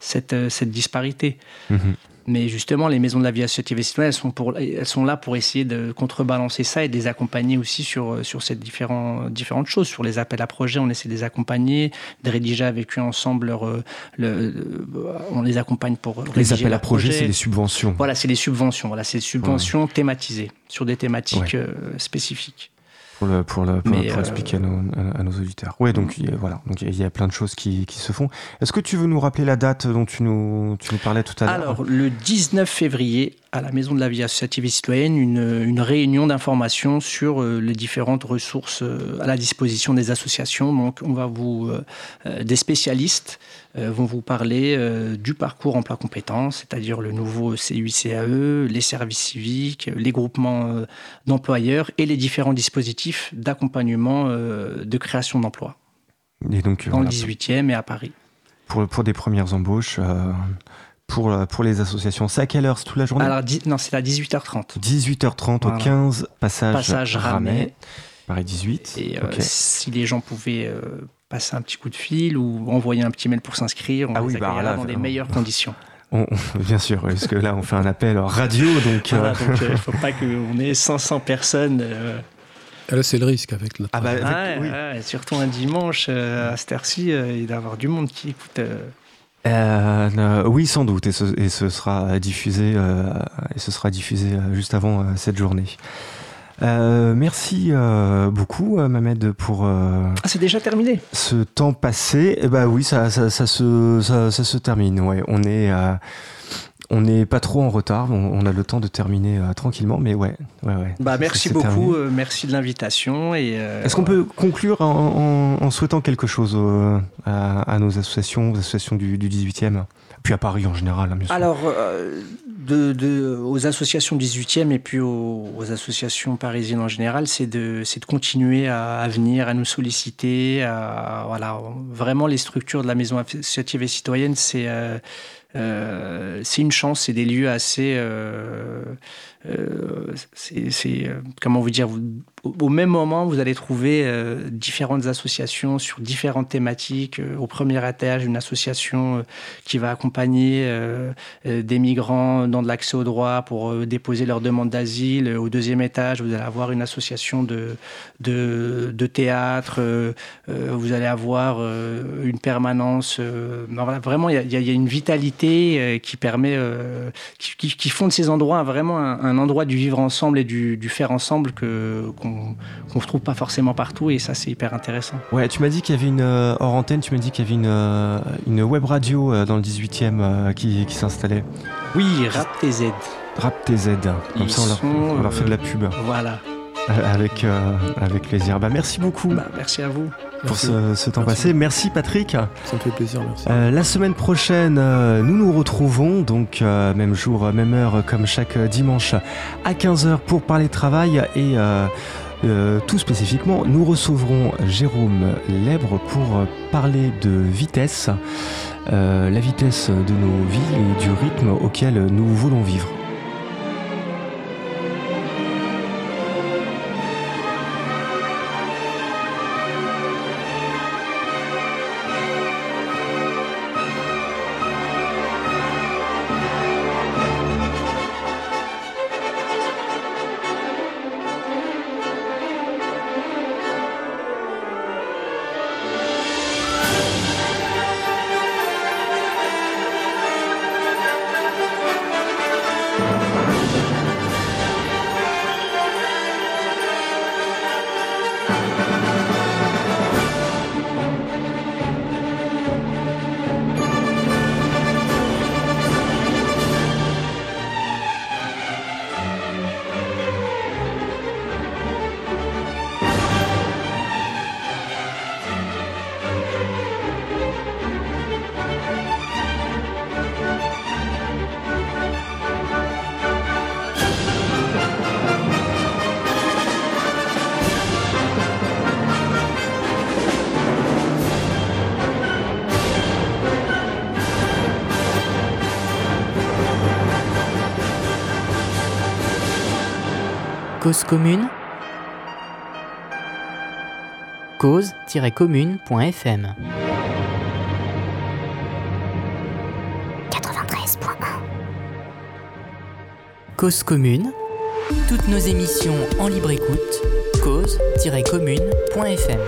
cette, disparité. Mhm. Mais justement, les maisons de la vie associative et citoyenne, elles sont, pour, elles sont là pour essayer de contrebalancer ça et de les accompagner aussi sur, sur ces différents, différentes choses. Sur les appels à projets, on essaie de les accompagner, de rédiger avec eux ensemble leur, euh, le, le- on les accompagne pour Les appels à projets, c'est les subventions. Voilà, c'est les subventions. Voilà, c'est des subventions thématisées sur des thématiques euh, spécifiques. Pour, le, pour, le, pour, Mais, pour euh, expliquer à nos, à, nos auditeurs. Ouais, donc voilà, donc il y y, a plein de choses qui, qui se font. Est-ce que tu veux nous rappeler la date dont tu nous, tu nous parlais tout à l'heure? Alors, le 19 février, à la Maison de la vie associative et citoyenne, une, une réunion d'information sur euh, les différentes ressources euh, à la disposition des associations. Donc, on va vous, euh, des spécialistes vont vous parler du parcours emploi compétences, c'est-à-dire le nouveau CUICAE, les services civiques, les groupements d'employeurs et les différents dispositifs d'accompagnement de création d'emplois Et donc, dans voilà, le 18e et à Paris. pour, pour des premières embauches, pour, euh, pour les associations, c'est à quelle heure? C'est toute la journée? Alors, dix- non, c'est à 18h30. 18h30 au Voilà. 15 passage, Passage Ramet. Paris 18. Et euh, si les gens pouvaient euh, passer un petit coup de fil ou envoyer un petit mail pour s'inscrire, on Ah les oui, bah, là, dans des vraiment. meilleures conditions. On- on- bien sûr, parce que là, on fait un appel radio, donc. euh, Voilà, donc il ne faut pas qu'on ait 500 personnes. euh, Ah, Là, c'est le risque avec le Ah bah, avec- ouais, oui. ouais, surtout un dimanche euh, à cette heure-ci, euh, il doit y avoir du monde qui écoute. Euh, Euh, oui, sans doute, et ce, et ce sera diffusé, euh, et ce sera diffusé euh, juste avant euh, cette journée. Euh, merci euh, beaucoup, Mamed, pour euh, Ah, c'est déjà terminé ce temps passé. Eh ben oui, ça, ça, ça se, ça, ça se termine. Ouais, on est, on n'est pas trop en retard. On, on a le temps de terminer euh, tranquillement, mais ouais, ouais, ouais. bah, Merci beaucoup, euh, merci de l'invitation. et, euh, Est-ce qu'on peut conclure en, en- en souhaitant quelque chose à, à nos associations, aux associations du, du 18e, puis à Paris en général, hein, bien sûr. Alors, de, de- aux associations 18e et puis aux, aux associations parisiennes en général, c'est de, continuer à, à venir, à nous solliciter. À, voilà, vraiment, les structures de la maison associative et citoyenne, c'est euh, c'est une chance, c'est des lieux assez. euh, euh, c'est, comment vous dire au, même moment, vous allez trouver euh, différentes associations sur différentes thématiques. Euh, au premier étage, une association euh, qui va accompagner des migrants dans de l'accès au droit pour déposer leur demande d'asile. Au deuxième étage, vous allez avoir une association de, de, théâtre. vous allez avoir une permanence. vraiment, il y a- une vitalité qui permet, qui, qui, qui ces endroits vraiment un, endroit du vivre ensemble et du, du faire ensemble que qu'on qu'on retrouve pas forcément partout. Et ça, c'est hyper intéressant. Ouais, tu m'as dit qu'il y avait une euh, hors antenne, tu m'as dit qu'il y avait une, euh, une web radio euh, dans le 18e euh, qui, qui s'installait. Oui, Rap TZ. Rap TZ. Comme Ils ça, on leur, sont, on leur fait de la euh, pub. Voilà. avec, avec plaisir. Bah, merci beaucoup. Bah, merci à vous. Pour ce, temps passé. Merci Patrick. Ça me fait plaisir, merci. la semaine prochaine, nous nous retrouvons, donc même jour, même heure, comme chaque dimanche, à 15h pour parler travail et euh, tout spécifiquement, nous recevrons Jérôme Lèbre pour parler de vitesse, euh, la vitesse de nos vies et du rythme auquel nous voulons vivre. Cause commune. Cause-commune.fm 93.1 Cause commune, toutes nos émissions en libre écoute, cause-commune.fm